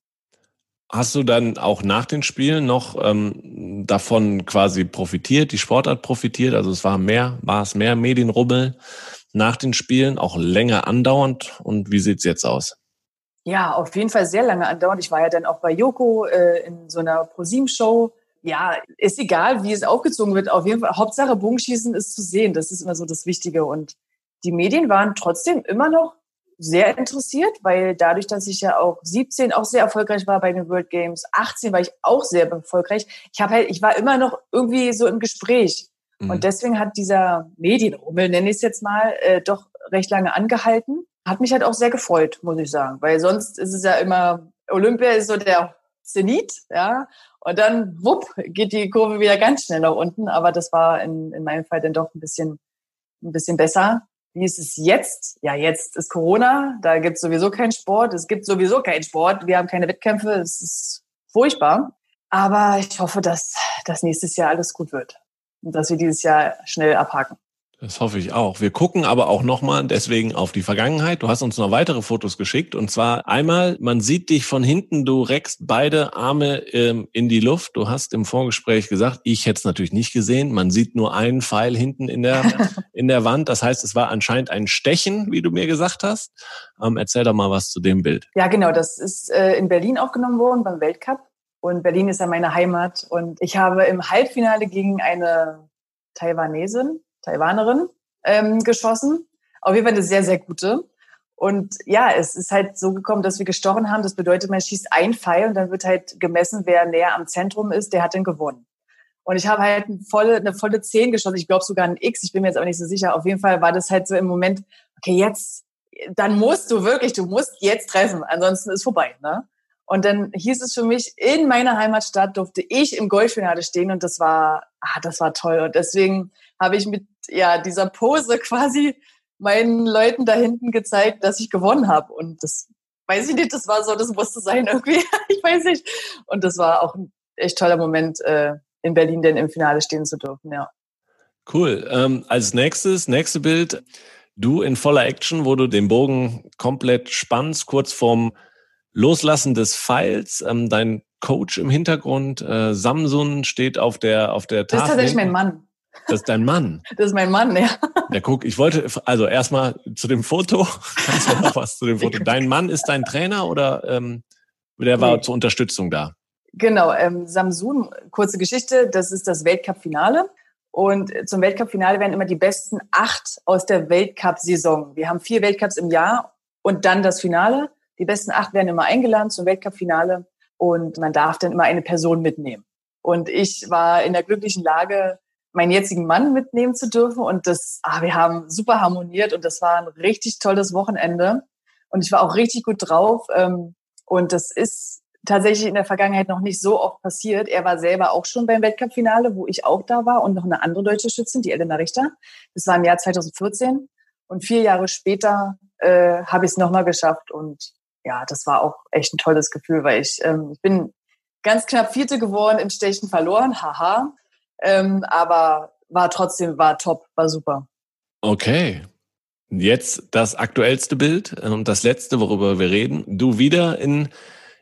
Hast du dann auch nach den Spielen noch ähm, davon quasi profitiert, die Sportart profitiert? Also es war mehr, war es mehr Medienrubbel nach den Spielen, auch länger andauernd? Und wie sieht's jetzt aus? Ja, auf jeden Fall sehr lange andauernd. Ich war ja dann auch bei Joko äh, in so einer ProSieben-Show. Ja, ist egal, wie es aufgezogen wird. Auf jeden Fall, Hauptsache Bogenschießen ist zu sehen. Das ist immer so das Wichtige. Und die Medien waren trotzdem immer noch sehr interessiert, weil dadurch, dass ich ja auch 17 auch sehr erfolgreich war bei den World Games, 18 war ich auch sehr erfolgreich. Ich habe halt, ich war immer noch irgendwie so im Gespräch. Mhm. Und deswegen hat dieser Medienrummel, nenne ich es jetzt mal, äh, doch recht lange angehalten. Hat mich halt auch sehr gefreut, muss ich sagen. Weil sonst ist es ja immer, Olympia ist so der Zenit, ja. Und dann, wupp, geht die Kurve wieder ganz schnell nach unten. Aber das war in, in meinem Fall dann doch ein bisschen, ein bisschen besser. Wie ist es jetzt? Ja, jetzt ist Corona, da gibt es sowieso keinen Sport, es gibt sowieso keinen Sport, wir haben keine Wettkämpfe, es ist furchtbar. Aber ich hoffe, dass das nächstes Jahr alles gut wird und dass wir dieses Jahr schnell abhaken. Das hoffe ich auch. Wir gucken aber auch nochmal deswegen auf die Vergangenheit. Du hast uns noch weitere Fotos geschickt. Und zwar einmal, man sieht dich von hinten, du reckst beide Arme ähm, in die Luft. Du hast im Vorgespräch gesagt, ich hätte es natürlich nicht gesehen. Man sieht nur einen Pfeil hinten in der, in der Wand. Das heißt, es war anscheinend ein Stechen, wie du mir gesagt hast. Ähm, erzähl doch mal was zu dem Bild. Ja, genau. Das ist äh, in Berlin aufgenommen worden beim Weltcup. Und Berlin ist ja meine Heimat. Und ich habe im Halbfinale gegen eine Taiwanesin Taiwanerin ähm, geschossen. Auf jeden Fall eine sehr, sehr gute. Und ja, es ist halt so gekommen, dass wir gestochen haben. Das bedeutet, man schießt ein Pfeil und dann wird halt gemessen, wer näher am Zentrum ist, der hat dann gewonnen. Und ich habe halt eine volle, eine volle 10 geschossen. Ich glaube sogar ein X. Ich bin mir jetzt aber nicht so sicher. Auf jeden Fall war das halt so im Moment, okay, jetzt, dann musst du wirklich, du musst jetzt treffen. Ansonsten ist vorbei, ne? Und dann hieß es für mich, in meiner Heimatstadt durfte ich im Golffinale stehen und das war, ah, das war toll. Und deswegen habe ich mit ja, dieser Pose quasi meinen Leuten da hinten gezeigt, dass ich gewonnen habe. Und das weiß ich nicht, das war so, das musste sein irgendwie. ich weiß nicht. Und das war auch ein echt toller Moment, äh, in Berlin denn im Finale stehen zu dürfen, ja. Cool. Ähm, als nächstes, nächste Bild, du in voller Action, wo du den Bogen komplett spannst, kurz vorm Loslassen des Pfeils, ähm, dein Coach im Hintergrund, äh, Samsung steht auf der auf der Tafel. Das ist tatsächlich mein Mann. Das ist dein Mann. Das ist mein Mann, ja. Ja, guck, ich wollte, also erstmal zu dem Foto. Kannst du noch was zu dem Foto? Dein Mann ist dein Trainer oder ähm, der war nee. zur Unterstützung da? Genau, ähm, Samsun, kurze Geschichte, das ist das Weltcup-Finale. Und zum Weltcup-Finale werden immer die besten acht aus der Weltcup-Saison. Wir haben vier Weltcups im Jahr und dann das Finale. Die besten acht werden immer eingeladen zum Weltcup-Finale und man darf dann immer eine Person mitnehmen. Und ich war in der glücklichen Lage, meinen jetzigen Mann mitnehmen zu dürfen. Und das, ah, wir haben super harmoniert und das war ein richtig tolles Wochenende. Und ich war auch richtig gut drauf. Ähm, und das ist tatsächlich in der Vergangenheit noch nicht so oft passiert. Er war selber auch schon beim Weltcup-Finale, wo ich auch da war und noch eine andere deutsche Schützin, die Elena Richter. Das war im Jahr 2014. Und vier Jahre später äh, habe ich es nochmal geschafft. Und ja, das war auch echt ein tolles Gefühl, weil ich, ähm, bin ganz knapp Vierte geworden, im Stechen verloren, haha. Ähm, aber war trotzdem, war top, war super. Okay. Jetzt das aktuellste Bild und ähm, das letzte, worüber wir reden. Du wieder in,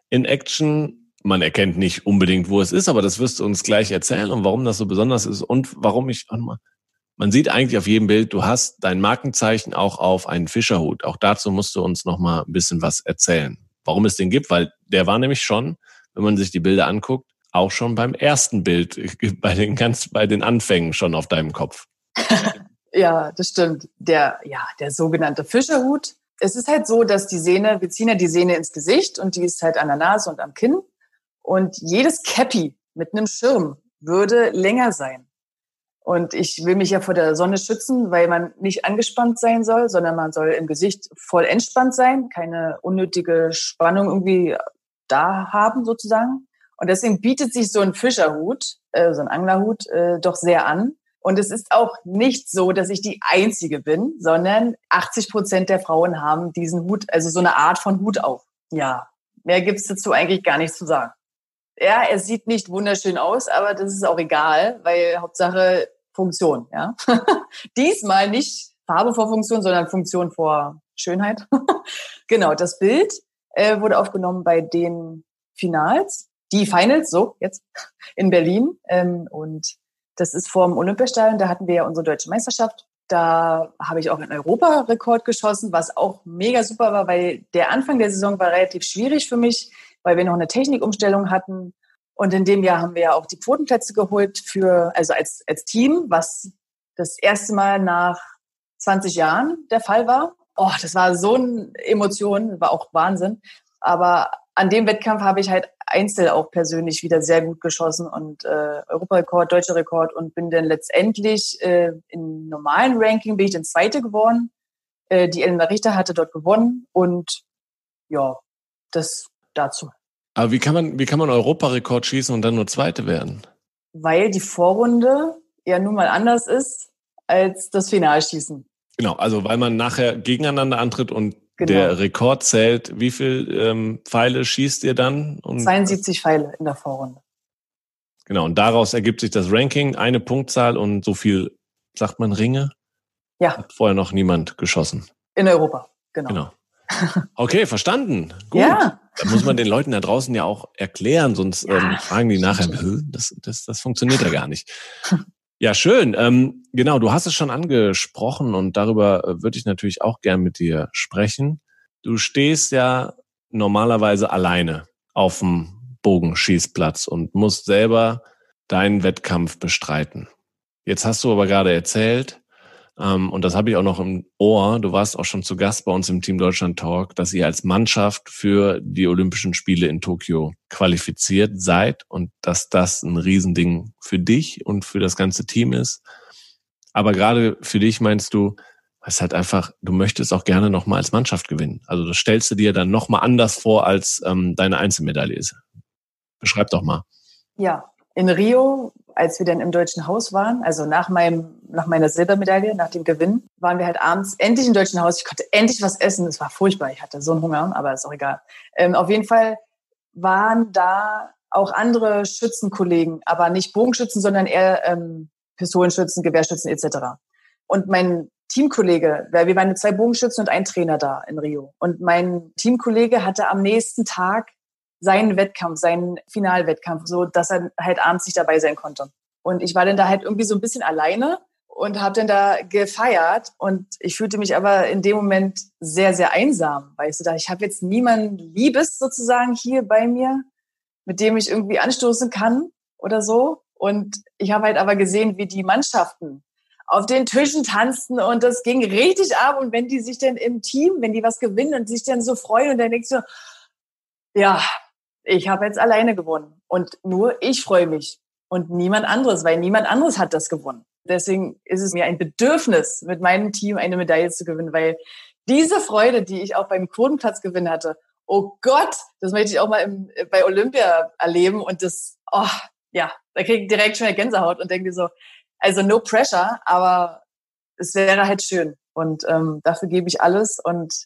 in Action. Man erkennt nicht unbedingt, wo es ist, aber das wirst du uns gleich erzählen und warum das so besonders ist und warum ich, man sieht eigentlich auf jedem Bild, du hast dein Markenzeichen auch auf einen Fischerhut. Auch dazu musst du uns noch mal ein bisschen was erzählen. Warum es den gibt, weil der war nämlich schon, wenn man sich die Bilder anguckt, auch schon beim ersten Bild, bei den ganz, bei den Anfängen schon auf deinem Kopf. ja, das stimmt. Der, ja, der sogenannte Fischerhut. Es ist halt so, dass die Sehne, wir ziehen ja die Sehne ins Gesicht und die ist halt an der Nase und am Kinn. Und jedes Cappy mit einem Schirm würde länger sein. Und ich will mich ja vor der Sonne schützen, weil man nicht angespannt sein soll, sondern man soll im Gesicht voll entspannt sein, keine unnötige Spannung irgendwie da haben sozusagen. Und deswegen bietet sich so ein Fischerhut, äh, so ein Anglerhut, äh, doch sehr an. Und es ist auch nicht so, dass ich die Einzige bin, sondern 80 Prozent der Frauen haben diesen Hut, also so eine Art von Hut auf. Ja, mehr gibt's dazu eigentlich gar nichts zu sagen. Ja, er sieht nicht wunderschön aus, aber das ist auch egal, weil Hauptsache Funktion. Ja? Diesmal nicht Farbe vor Funktion, sondern Funktion vor Schönheit. genau, das Bild äh, wurde aufgenommen bei den Finals, die Finals, so jetzt in Berlin. Ähm, und das ist vor dem Olympiastadion, da hatten wir ja unsere deutsche Meisterschaft. Da habe ich auch einen Europarekord geschossen, was auch mega super war, weil der Anfang der Saison war relativ schwierig für mich, weil wir noch eine Technikumstellung hatten und in dem Jahr haben wir ja auch die Quotenplätze geholt für, also als, als Team, was das erste Mal nach 20 Jahren der Fall war. Oh, das war so eine Emotion, war auch Wahnsinn. Aber an dem Wettkampf habe ich halt Einzel auch persönlich wieder sehr gut geschossen und äh, Europarekord, deutscher Rekord und bin dann letztendlich äh, im normalen Ranking bin ich dann Zweite geworden. Äh, die Elena Richter hatte dort gewonnen und ja, das dazu. Aber wie kann man, wie kann man Europarekord schießen und dann nur Zweite werden? Weil die Vorrunde ja nun mal anders ist als das Finalschießen. Genau, also weil man nachher gegeneinander antritt und genau. der Rekord zählt. Wie viel ähm, Pfeile schießt ihr dann? Und 72 Pfeile in der Vorrunde. Genau, und daraus ergibt sich das Ranking, eine Punktzahl und so viel, sagt man, Ringe? Ja. Hat vorher noch niemand geschossen. In Europa, genau. Genau. Okay, verstanden. Gut. Ja. Da muss man den Leuten da draußen ja auch erklären, sonst ja, ähm, fragen die nachher, das, das, das funktioniert ja gar nicht. Ja, schön. Ähm, genau, du hast es schon angesprochen und darüber äh, würde ich natürlich auch gern mit dir sprechen. Du stehst ja normalerweise alleine auf dem Bogenschießplatz und musst selber deinen Wettkampf bestreiten. Jetzt hast du aber gerade erzählt, ähm, und das habe ich auch noch im Ohr. Du warst auch schon zu Gast bei uns im Team Deutschland Talk, dass ihr als Mannschaft für die Olympischen Spiele in Tokio qualifiziert seid und dass das ein Riesending für dich und für das ganze Team ist. Aber gerade für dich meinst du, es hat einfach, du möchtest auch gerne nochmal als Mannschaft gewinnen. Also das stellst du dir dann nochmal anders vor, als ähm, deine Einzelmedaille ist. Beschreib doch mal. Ja, in Rio als wir dann im Deutschen Haus waren, also nach meinem, nach meiner Silbermedaille, nach dem Gewinn, waren wir halt abends endlich im Deutschen Haus. Ich konnte endlich was essen. Es war furchtbar. Ich hatte so einen Hunger, aber ist auch egal. Ähm, auf jeden Fall waren da auch andere Schützenkollegen, aber nicht Bogenschützen, sondern eher ähm, Pistolenschützen, Gewehrschützen etc. Und mein Teamkollege, weil wir waren zwei Bogenschützen und ein Trainer da in Rio. Und mein Teamkollege hatte am nächsten Tag seinen Wettkampf, seinen Finalwettkampf, so dass er halt abends nicht dabei sein konnte. Und ich war dann da halt irgendwie so ein bisschen alleine und habe dann da gefeiert und ich fühlte mich aber in dem Moment sehr, sehr einsam, weißt du, da ich habe jetzt niemanden Liebes sozusagen hier bei mir, mit dem ich irgendwie anstoßen kann oder so. Und ich habe halt aber gesehen, wie die Mannschaften auf den Tischen tanzten und das ging richtig ab. Und wenn die sich dann im Team, wenn die was gewinnen und sich dann so freuen und dann denkst du, ja, ich habe jetzt alleine gewonnen. Und nur ich freue mich und niemand anderes, weil niemand anderes hat das gewonnen. Deswegen ist es mir ein Bedürfnis, mit meinem Team eine Medaille zu gewinnen, weil diese Freude, die ich auch beim Quotenplatzgewinn hatte, oh Gott, das möchte ich auch mal im, bei Olympia erleben. Und das, oh, ja, da kriege ich direkt schon eine Gänsehaut und denke so, also no pressure, aber es wäre halt schön. Und ähm, dafür gebe ich alles und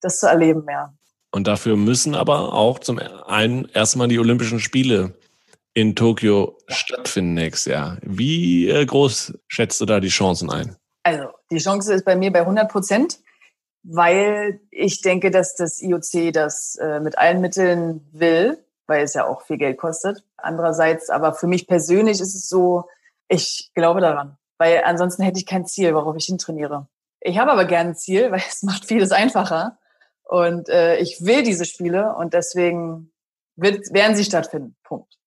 das zu erleben, ja. Und dafür müssen aber auch zum einen erstmal die Olympischen Spiele in Tokio stattfinden nächstes Jahr. Wie äh, groß schätzt du da die Chancen ein? Also die Chance ist bei mir bei 100 Prozent, weil ich denke, dass das IOC das äh, mit allen Mitteln will, weil es ja auch viel Geld kostet. Andererseits, aber für mich persönlich ist es so, ich glaube daran, weil ansonsten hätte ich kein Ziel, worauf ich hintrainiere. Ich habe aber gerne ein Ziel, weil es macht vieles einfacher. Und äh, ich will diese Spiele und deswegen wird, werden sie stattfinden. Punkt.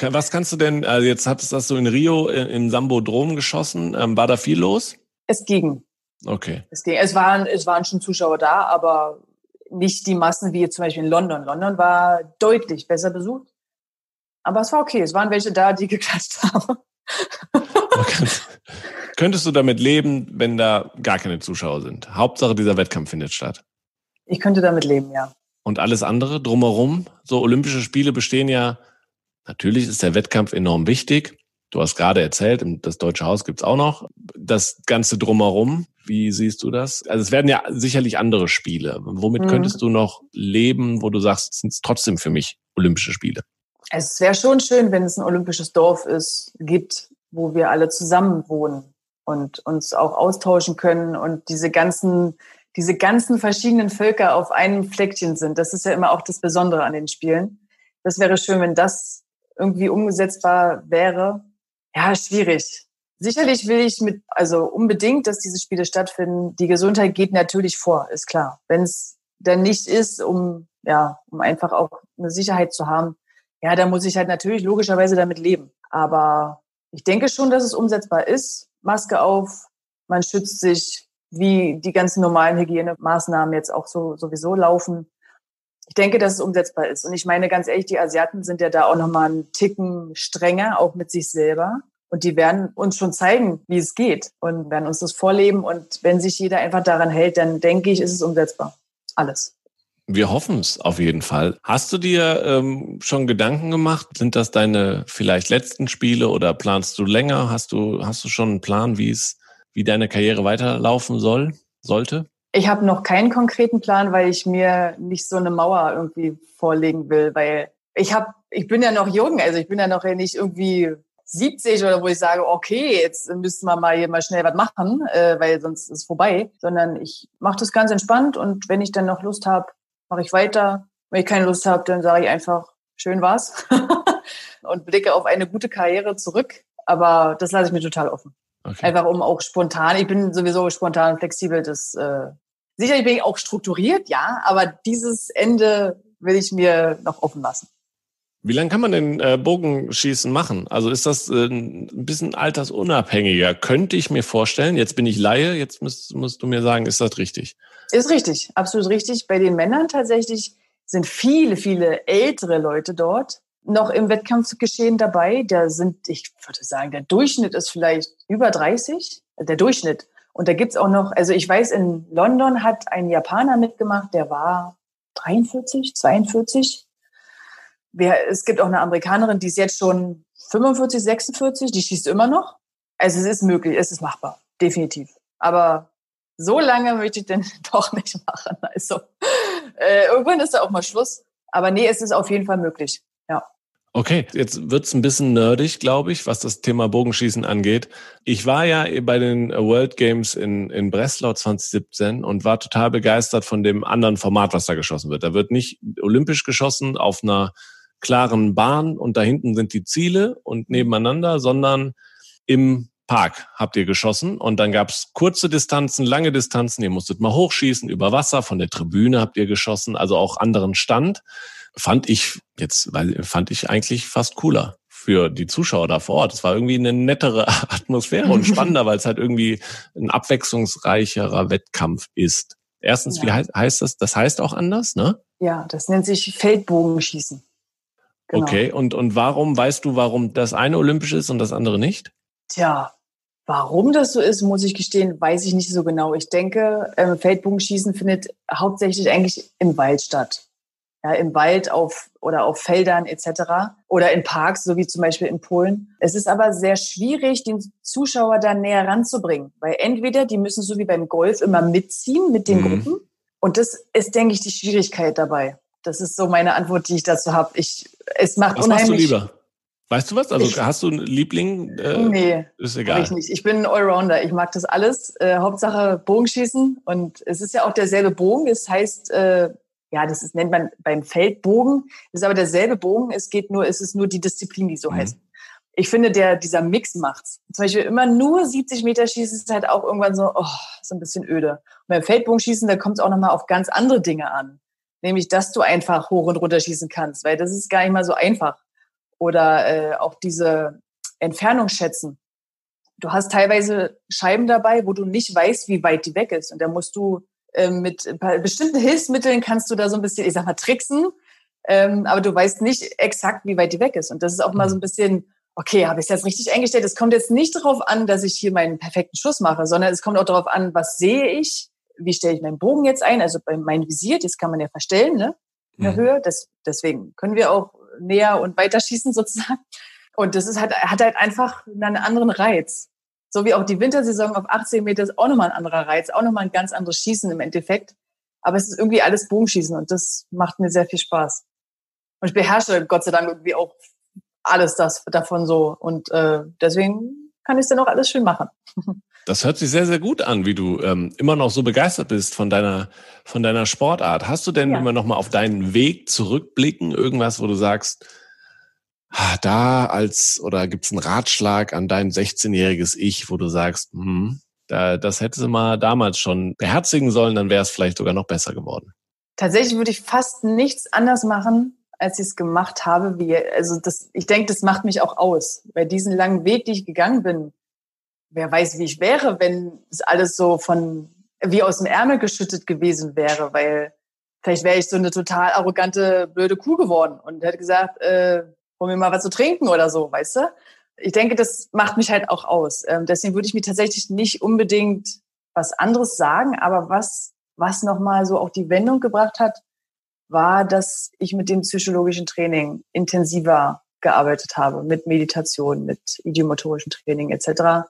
Was kannst du denn, also jetzt hattest du das so in Rio im Sambo-Drom geschossen. Ähm, war da viel los? Es ging. Okay. Es ging. Es waren, es waren schon Zuschauer da, aber nicht die Massen wie zum Beispiel in London. London war deutlich besser besucht. Aber es war okay. Es waren welche da, die geklatscht haben. Könntest du damit leben, wenn da gar keine Zuschauer sind? Hauptsache, dieser Wettkampf findet statt. Ich könnte damit leben, ja. Und alles andere drumherum? So Olympische Spiele bestehen ja, natürlich ist der Wettkampf enorm wichtig. Du hast gerade erzählt, das Deutsche Haus gibt's auch noch. Das Ganze drumherum, wie siehst du das? Also es werden ja sicherlich andere Spiele. Womit mhm. könntest du noch leben, wo du sagst, es sind trotzdem für mich Olympische Spiele? Es wäre schon schön, wenn es ein olympisches Dorf ist, gibt, wo wir alle zusammen wohnen und uns auch austauschen können und diese ganzen, diese ganzen verschiedenen Völker auf einem Fleckchen sind. Das ist ja immer auch das Besondere an den Spielen. Das wäre schön, wenn das irgendwie umgesetzbar wäre. Ja, schwierig. Sicherlich will ich mit, also unbedingt, dass diese Spiele stattfinden. Die Gesundheit geht natürlich vor, ist klar. Wenn es dann nicht ist, um, ja, um einfach auch eine Sicherheit zu haben, ja, dann muss ich halt natürlich logischerweise damit leben. Aber ich denke schon, dass es umsetzbar ist. Maske auf, man schützt sich, wie die ganzen normalen Hygienemaßnahmen jetzt auch so sowieso laufen. Ich denke, dass es umsetzbar ist. Und ich meine ganz ehrlich, die Asiaten sind ja da auch nochmal einen Ticken strenger, auch mit sich selber. Und die werden uns schon zeigen, wie es geht und werden uns das vorleben. Und wenn sich jeder einfach daran hält, dann denke ich, ist es umsetzbar. Alles. Wir hoffen es auf jeden Fall. Hast du dir ähm, schon Gedanken gemacht? Sind das deine vielleicht letzten Spiele oder planst du länger? Hast du, hast du schon einen Plan, wie es, wie deine Karriere weiterlaufen soll, sollte? Ich habe noch keinen konkreten Plan, weil ich mir nicht so eine Mauer irgendwie vorlegen will, weil ich habe, ich bin ja noch jung, also ich bin ja noch nicht irgendwie 70 oder wo ich sage, okay, jetzt müssen wir mal hier mal schnell was machen, äh, weil sonst ist es vorbei, sondern ich mache das ganz entspannt und wenn ich dann noch Lust habe, mache ich weiter. Wenn ich keine Lust habe, dann sage ich einfach, schön war's und blicke auf eine gute Karriere zurück. Aber das lasse ich mir total offen. Okay. Einfach um auch spontan, ich bin sowieso spontan flexibel, das äh, sicherlich bin ich auch strukturiert, ja, aber dieses Ende will ich mir noch offen lassen. Wie lange kann man denn äh, Bogenschießen machen? Also ist das äh, ein bisschen altersunabhängiger? Könnte ich mir vorstellen. Jetzt bin ich Laie, jetzt musst, musst du mir sagen, ist das richtig? Ist richtig, absolut richtig. Bei den Männern tatsächlich sind viele, viele ältere Leute dort noch im Wettkampfgeschehen dabei. Da sind, ich würde sagen, der Durchschnitt ist vielleicht über 30. Der Durchschnitt. Und da gibt's auch noch, also ich weiß, in London hat ein Japaner mitgemacht, der war 43, 42. es gibt auch eine Amerikanerin, die ist jetzt schon 45, 46, die schießt immer noch. Also es ist möglich, es ist machbar, definitiv. Aber so lange möchte ich denn doch nicht machen. Also äh, irgendwann ist da auch mal Schluss. Aber nee, es ist auf jeden Fall möglich. Ja. Okay, jetzt wird's ein bisschen nerdig, glaube ich, was das Thema Bogenschießen angeht. Ich war ja bei den World Games in, in Breslau 2017 und war total begeistert von dem anderen Format, was da geschossen wird. Da wird nicht olympisch geschossen auf einer klaren Bahn und da hinten sind die Ziele und nebeneinander, sondern im Park habt ihr geschossen und dann gab's kurze Distanzen, lange Distanzen, ihr musstet mal hochschießen über Wasser, von der Tribüne habt ihr geschossen, also auch anderen Stand. Fand ich jetzt, weil fand ich eigentlich fast cooler für die Zuschauer da vor Ort. Es war irgendwie eine nettere Atmosphäre und spannender, weil es halt irgendwie ein abwechslungsreicherer Wettkampf ist. Erstens, ja. wie heißt, heißt das? Das heißt auch anders, ne? Ja, das nennt sich Feldbogenschießen. Genau. Okay, und, und warum, weißt du, warum das eine olympisch ist und das andere nicht? Tja, Warum das so ist, muss ich gestehen, weiß ich nicht so genau. Ich denke, ähm, Feldbogenschießen findet hauptsächlich eigentlich im Wald statt. Ja, im Wald auf oder auf Feldern etc. oder in Parks, so wie zum Beispiel in Polen. Es ist aber sehr schwierig, den Zuschauer da näher ranzubringen, weil entweder die müssen so wie beim Golf immer mitziehen mit den mhm. Gruppen und das ist, denke ich, die Schwierigkeit dabei. Das ist so meine Antwort, die ich dazu habe. Ich, es macht Was unheimlich. Machst du lieber? Weißt du was? Also ich, hast du einen Liebling? Äh, nee, ist egal. Ich nicht. Ich bin ein Allrounder. Ich mag das alles. Äh, Hauptsache Bogenschießen. Und es ist ja auch derselbe Bogen. Es heißt, äh, ja, das ist, nennt man beim Feldbogen. Das ist aber derselbe Bogen. Es geht nur, es ist nur die Disziplin, die so mhm. heißt. Ich finde, der, dieser Mix macht's. Zum Beispiel immer nur 70 Meter schießen ist halt auch irgendwann so, oh, so ein bisschen öde. Und beim Feldbogenschießen, da kommt es auch nochmal auf ganz andere Dinge an. Nämlich, dass du einfach hoch und runter schießen kannst, weil das ist gar nicht mal so einfach oder äh, auch diese Entfernung schätzen. Du hast teilweise Scheiben dabei, wo du nicht weißt, wie weit die weg ist. Und da musst du mit bestimmten Hilfsmitteln kannst du da so ein bisschen, ich sag mal, tricksen, Ähm, aber du weißt nicht exakt, wie weit die weg ist. Und das ist auch mal so ein bisschen, okay, habe ich es jetzt richtig eingestellt? Es kommt jetzt nicht darauf an, dass ich hier meinen perfekten Schuss mache, sondern es kommt auch darauf an, was sehe ich, wie stelle ich meinen Bogen jetzt ein, also bei meinem Visier, das kann man ja verstellen, ne? In der mhm. Höhe. Das, deswegen können wir auch näher und weiter schießen sozusagen. Und das ist halt, hat halt einfach einen anderen Reiz. So wie auch die Wintersaison auf 18 Meter ist auch nochmal ein anderer Reiz, auch nochmal ein ganz anderes Schießen im Endeffekt. Aber es ist irgendwie alles Bogenschießen und das macht mir sehr viel Spaß. Und ich beherrsche Gott sei Dank irgendwie auch alles das davon so. Und äh, deswegen kann ich es dann auch alles schön machen. Das hört sich sehr, sehr gut an, wie du ähm, immer noch so begeistert bist von deiner, von deiner Sportart. Hast du denn ja. immer noch mal auf deinen Weg zurückblicken, irgendwas, wo du sagst, da als, oder gibt es einen Ratschlag an dein 16-jähriges Ich, wo du sagst, hm, da, das hätte sie mal damals schon beherzigen sollen, dann wäre es vielleicht sogar noch besser geworden. Tatsächlich würde ich fast nichts anders machen, als ich es gemacht habe. Wie, also das, ich denke, das macht mich auch aus. Bei diesem langen Weg, die ich gegangen bin, wer weiß, wie ich wäre, wenn es alles so von wie aus dem Ärmel geschüttet gewesen wäre, weil vielleicht wäre ich so eine total arrogante, blöde Kuh geworden und hätte gesagt, äh, hol mir mal was zu trinken oder so, weißt du? Ich denke, das macht mich halt auch aus. Ähm, deswegen würde ich mir tatsächlich nicht unbedingt was anderes sagen, aber was, was nochmal so auch die Wendung gebracht hat, war, dass ich mit dem psychologischen Training intensiver gearbeitet habe, mit Meditation, mit idiomotorischem Training etc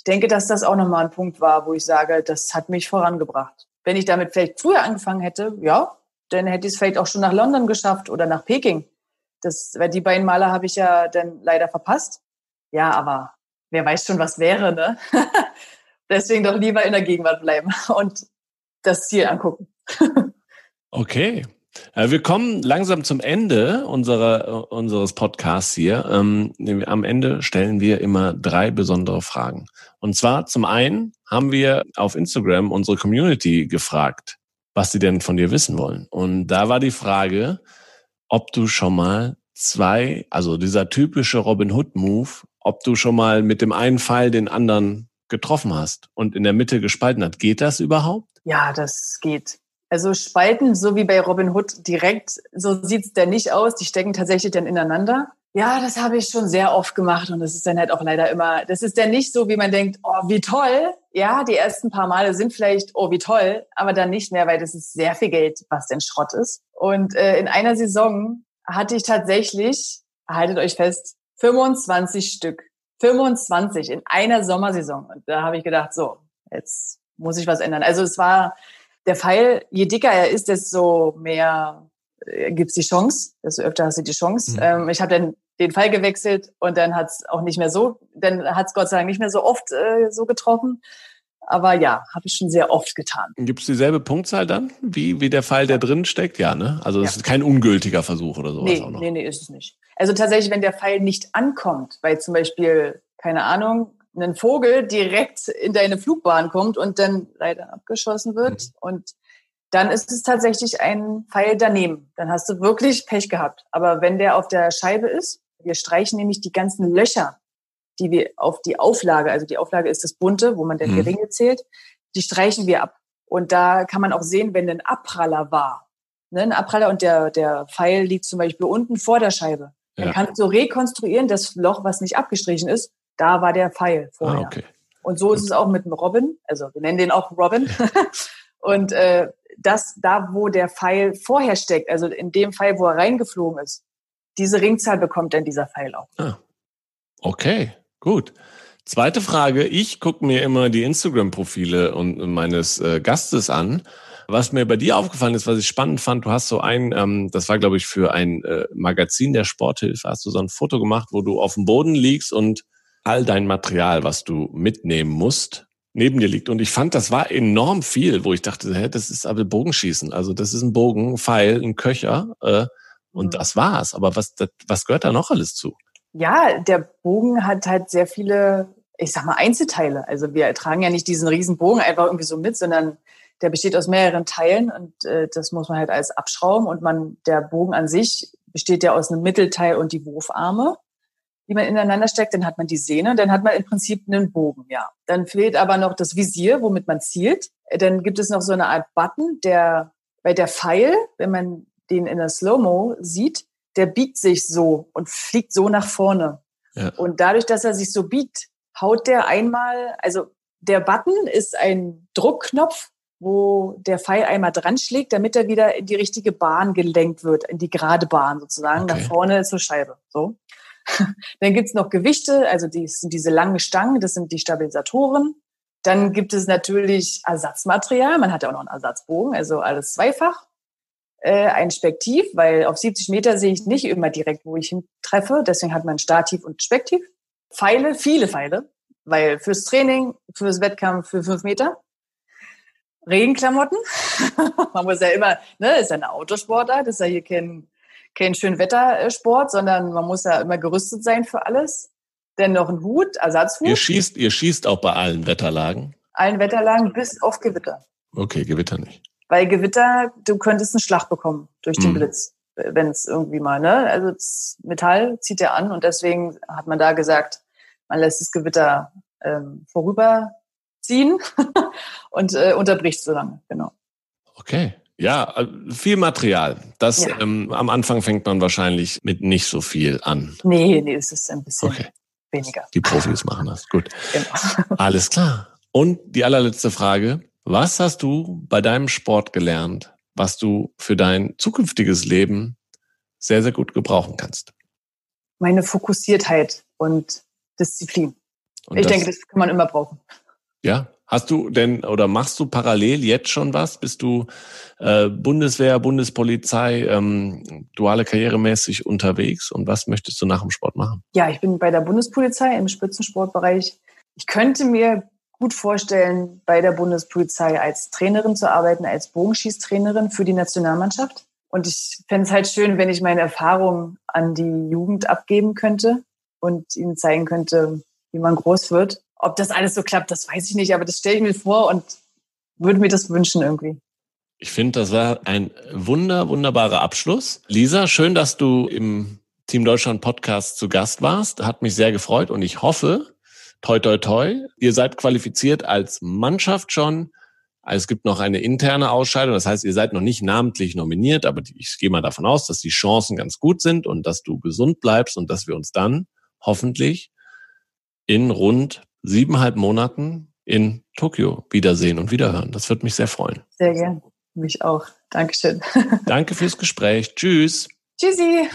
ich denke, dass das auch nochmal ein Punkt war, wo ich sage, das hat mich vorangebracht. Wenn ich damit vielleicht früher angefangen hätte, ja, dann hätte ich es vielleicht auch schon nach London geschafft oder nach Peking. Das, weil die beiden Maler habe ich ja dann leider verpasst. Ja, aber wer weiß schon, was wäre, ne? Deswegen doch lieber in der Gegenwart bleiben und das Ziel angucken. okay. Äh, wir kommen langsam zum Ende unserer, unseres Podcasts hier. Ähm, am Ende stellen wir immer drei besondere Fragen. Und zwar zum einen haben wir auf Instagram unsere Community gefragt, was sie denn von dir wissen wollen. Und da war die Frage, ob du schon mal zwei, also dieser typische Robin Hood Move, ob du schon mal mit dem einen Pfeil den anderen getroffen hast und in der Mitte gespalten hat. Geht das überhaupt? Ja, das geht. Also Spalten, so wie bei Robin Hood direkt, so sieht's denn nicht aus. Die stecken tatsächlich dann ineinander. Ja, das habe ich schon sehr oft gemacht und das ist dann halt auch leider immer, das ist dann nicht so, wie man denkt, oh, wie toll. Ja, die ersten paar Male sind vielleicht, oh, wie toll, aber dann nicht mehr, weil das ist sehr viel Geld, was denn Schrott ist. Und äh, in einer Saison hatte ich tatsächlich, haltet euch fest, 25 Stück. 25 in einer Sommersaison. Und da habe ich gedacht, so, jetzt muss ich was ändern. Also es war der Pfeil, je dicker er ist, desto mehr äh, gibt's die Chance, desto öfter hast du die Chance. Mhm. Ähm, ich habe dann den Pfeil gewechselt und dann hat's auch nicht mehr so, dann hat's Gott sei Dank nicht mehr so oft äh, so getroffen. Aber ja, habe ich schon sehr oft getan. Gibt es dieselbe Punktzahl dann, wie, wie der Pfeil, der drin steckt? Ja, ne? Also es ja. ist kein ungültiger Versuch oder sowas nee, auch noch. Nee, nee, ist es nicht. Also tatsächlich, wenn der Pfeil nicht ankommt, weil zum Beispiel, keine Ahnung, ein Vogel direkt in deine Flugbahn kommt und dann leider abgeschossen wird. Mhm. Und dann ist es tatsächlich ein Pfeil daneben. Dann hast du wirklich Pech gehabt. Aber wenn der auf der Scheibe ist, wir streichen nämlich die ganzen Löcher, die wir auf die Auflage, also die Auflage ist das bunte, wo man dann die mhm. Ringe zählt, die streichen wir ab. Und da kann man auch sehen, wenn ein Abpraller war, ne, ein Abpraller und der, der Pfeil liegt zum Beispiel unten vor der Scheibe, dann ja. kannst du rekonstruieren, das Loch, was nicht abgestrichen ist, da war der Pfeil vorher. Ah, okay. Und so ist es auch mit dem Robin. Also wir nennen den auch Robin. und äh, das, da wo der Pfeil vorher steckt, also in dem Pfeil, wo er reingeflogen ist, diese Ringzahl bekommt dann dieser Pfeil auch. Ah. Okay, gut. Zweite Frage. Ich gucke mir immer die Instagram-Profile und meines äh, Gastes an. Was mir bei dir aufgefallen ist, was ich spannend fand, du hast so ein, ähm, das war glaube ich für ein äh, Magazin der Sporthilfe, hast du so ein Foto gemacht, wo du auf dem Boden liegst und all dein Material, was du mitnehmen musst, neben dir liegt. Und ich fand, das war enorm viel, wo ich dachte, hä, das ist aber Bogenschießen. Also das ist ein Bogen, ein Pfeil, ein Köcher äh, und mhm. das war's. Aber was, das, was gehört da noch alles zu? Ja, der Bogen hat halt sehr viele, ich sag mal, Einzelteile. Also wir tragen ja nicht diesen riesen Bogen einfach irgendwie so mit, sondern der besteht aus mehreren Teilen und äh, das muss man halt alles abschrauben. Und man, der Bogen an sich besteht ja aus einem Mittelteil und die Wurfarme die man ineinander steckt, dann hat man die Sehne, dann hat man im Prinzip einen Bogen, ja. Dann fehlt aber noch das Visier, womit man zielt. Dann gibt es noch so eine Art Button, der bei der Pfeil, wenn man den in der Slow-Mo sieht, der biegt sich so und fliegt so nach vorne. Ja. Und dadurch, dass er sich so biegt, haut der einmal, also der Button ist ein Druckknopf, wo der Pfeil einmal dran schlägt, damit er wieder in die richtige Bahn gelenkt wird, in die gerade Bahn sozusagen, okay. nach vorne zur Scheibe. So. Dann gibt's noch Gewichte, also die sind diese langen Stangen, das sind die Stabilisatoren. Dann gibt es natürlich Ersatzmaterial, man hat ja auch noch einen Ersatzbogen, also alles zweifach. Äh, ein Spektiv, weil auf 70 Meter sehe ich nicht immer direkt, wo ich hin treffe. Deswegen hat man Stativ und Spektiv. Pfeile, viele Pfeile, weil fürs Training, fürs Wettkampf, für fünf Meter. Regenklamotten. man muss ja immer, ne, ist ja eine Autosportart, ist ja hier kein, kein Schönwettersport, sondern man muss ja immer gerüstet sein für alles. Denn noch ein Hut, Ersatzhut. Ihr schießt, ihr schießt auch bei allen Wetterlagen? Allen Wetterlagen bis auf Gewitter. Okay, Gewitter nicht. Weil Gewitter, du könntest einen Schlag bekommen durch den hm. Blitz, wenn es irgendwie mal, ne? Also das Metall zieht er an und deswegen hat man da gesagt, man lässt das Gewitter ähm, vorüberziehen und äh, unterbricht so lange, genau. Okay. Ja, äh, viel Material. Das ja. ähm, am Anfang fängt man wahrscheinlich mit nicht so viel an. Nee, nee, es ist ein bisschen okay. weniger. Die Profis machen das. Gut. Genau. Alles klar. Und die allerletzte Frage. Was hast du bei deinem Sport gelernt, was du für dein zukünftiges Leben sehr, sehr gut gebrauchen kannst? Meine Fokussiertheit und Disziplin. Und ich das, denke, das kann man immer brauchen. Ja, Hast du denn oder machst du parallel jetzt schon was? Bist du äh, Bundeswehr, Bundespolizei, ähm, duale Karrieremäßig unterwegs und was möchtest du nach dem Sport machen? Ja, ich bin bei der Bundespolizei im Spitzensportbereich. Ich könnte mir gut vorstellen, bei der Bundespolizei als Trainerin zu arbeiten, als Bogenschießtrainerin für die Nationalmannschaft. Und ich fände es halt schön, wenn ich meine Erfahrungen an die Jugend abgeben könnte und ihnen zeigen könnte, wie man groß wird ob das alles so klappt, das weiß ich nicht, aber das stelle ich mir vor und würde mir das wünschen irgendwie. Ich finde, das war ein wunder, wunderbarer Abschluss. Lisa, schön, dass du im Team Deutschland Podcast zu Gast warst. Hat mich sehr gefreut und ich hoffe, toi, toi, toi, ihr seid qualifiziert als Mannschaft schon. Also es gibt noch eine interne Ausscheidung. Das heißt, ihr seid noch nicht namentlich nominiert, aber ich gehe mal davon aus, dass die Chancen ganz gut sind und dass du gesund bleibst und dass wir uns dann hoffentlich in rund siebeneinhalb Monaten in Tokio wiedersehen und wiederhören. Das wird mich sehr freuen. Sehr gern. Mich auch. Dankeschön. Danke fürs Gespräch. Tschüss. Tschüssi.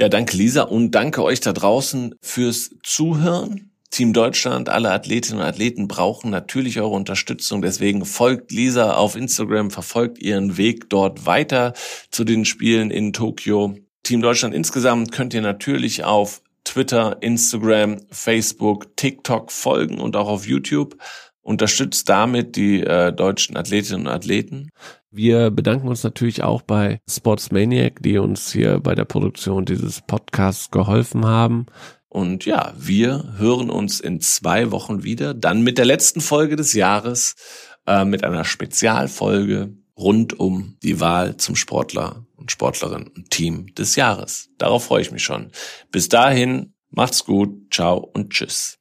Ja, danke Lisa und danke euch da draußen fürs Zuhören. Team Deutschland, alle Athletinnen und Athleten brauchen natürlich eure Unterstützung. Deswegen folgt Lisa auf Instagram, verfolgt ihren Weg dort weiter zu den Spielen in Tokio. Team Deutschland insgesamt könnt ihr natürlich auf Twitter, Instagram, Facebook, TikTok folgen und auch auf YouTube. Unterstützt damit die äh, deutschen Athletinnen und Athleten. Wir bedanken uns natürlich auch bei Sportsmaniac, die uns hier bei der Produktion dieses Podcasts geholfen haben. Und ja, wir hören uns in zwei Wochen wieder, dann mit der letzten Folge des Jahres, äh, mit einer Spezialfolge rund um die Wahl zum Sportler und Sportlerin und Team des Jahres. Darauf freue ich mich schon. Bis dahin, macht's gut, ciao und tschüss.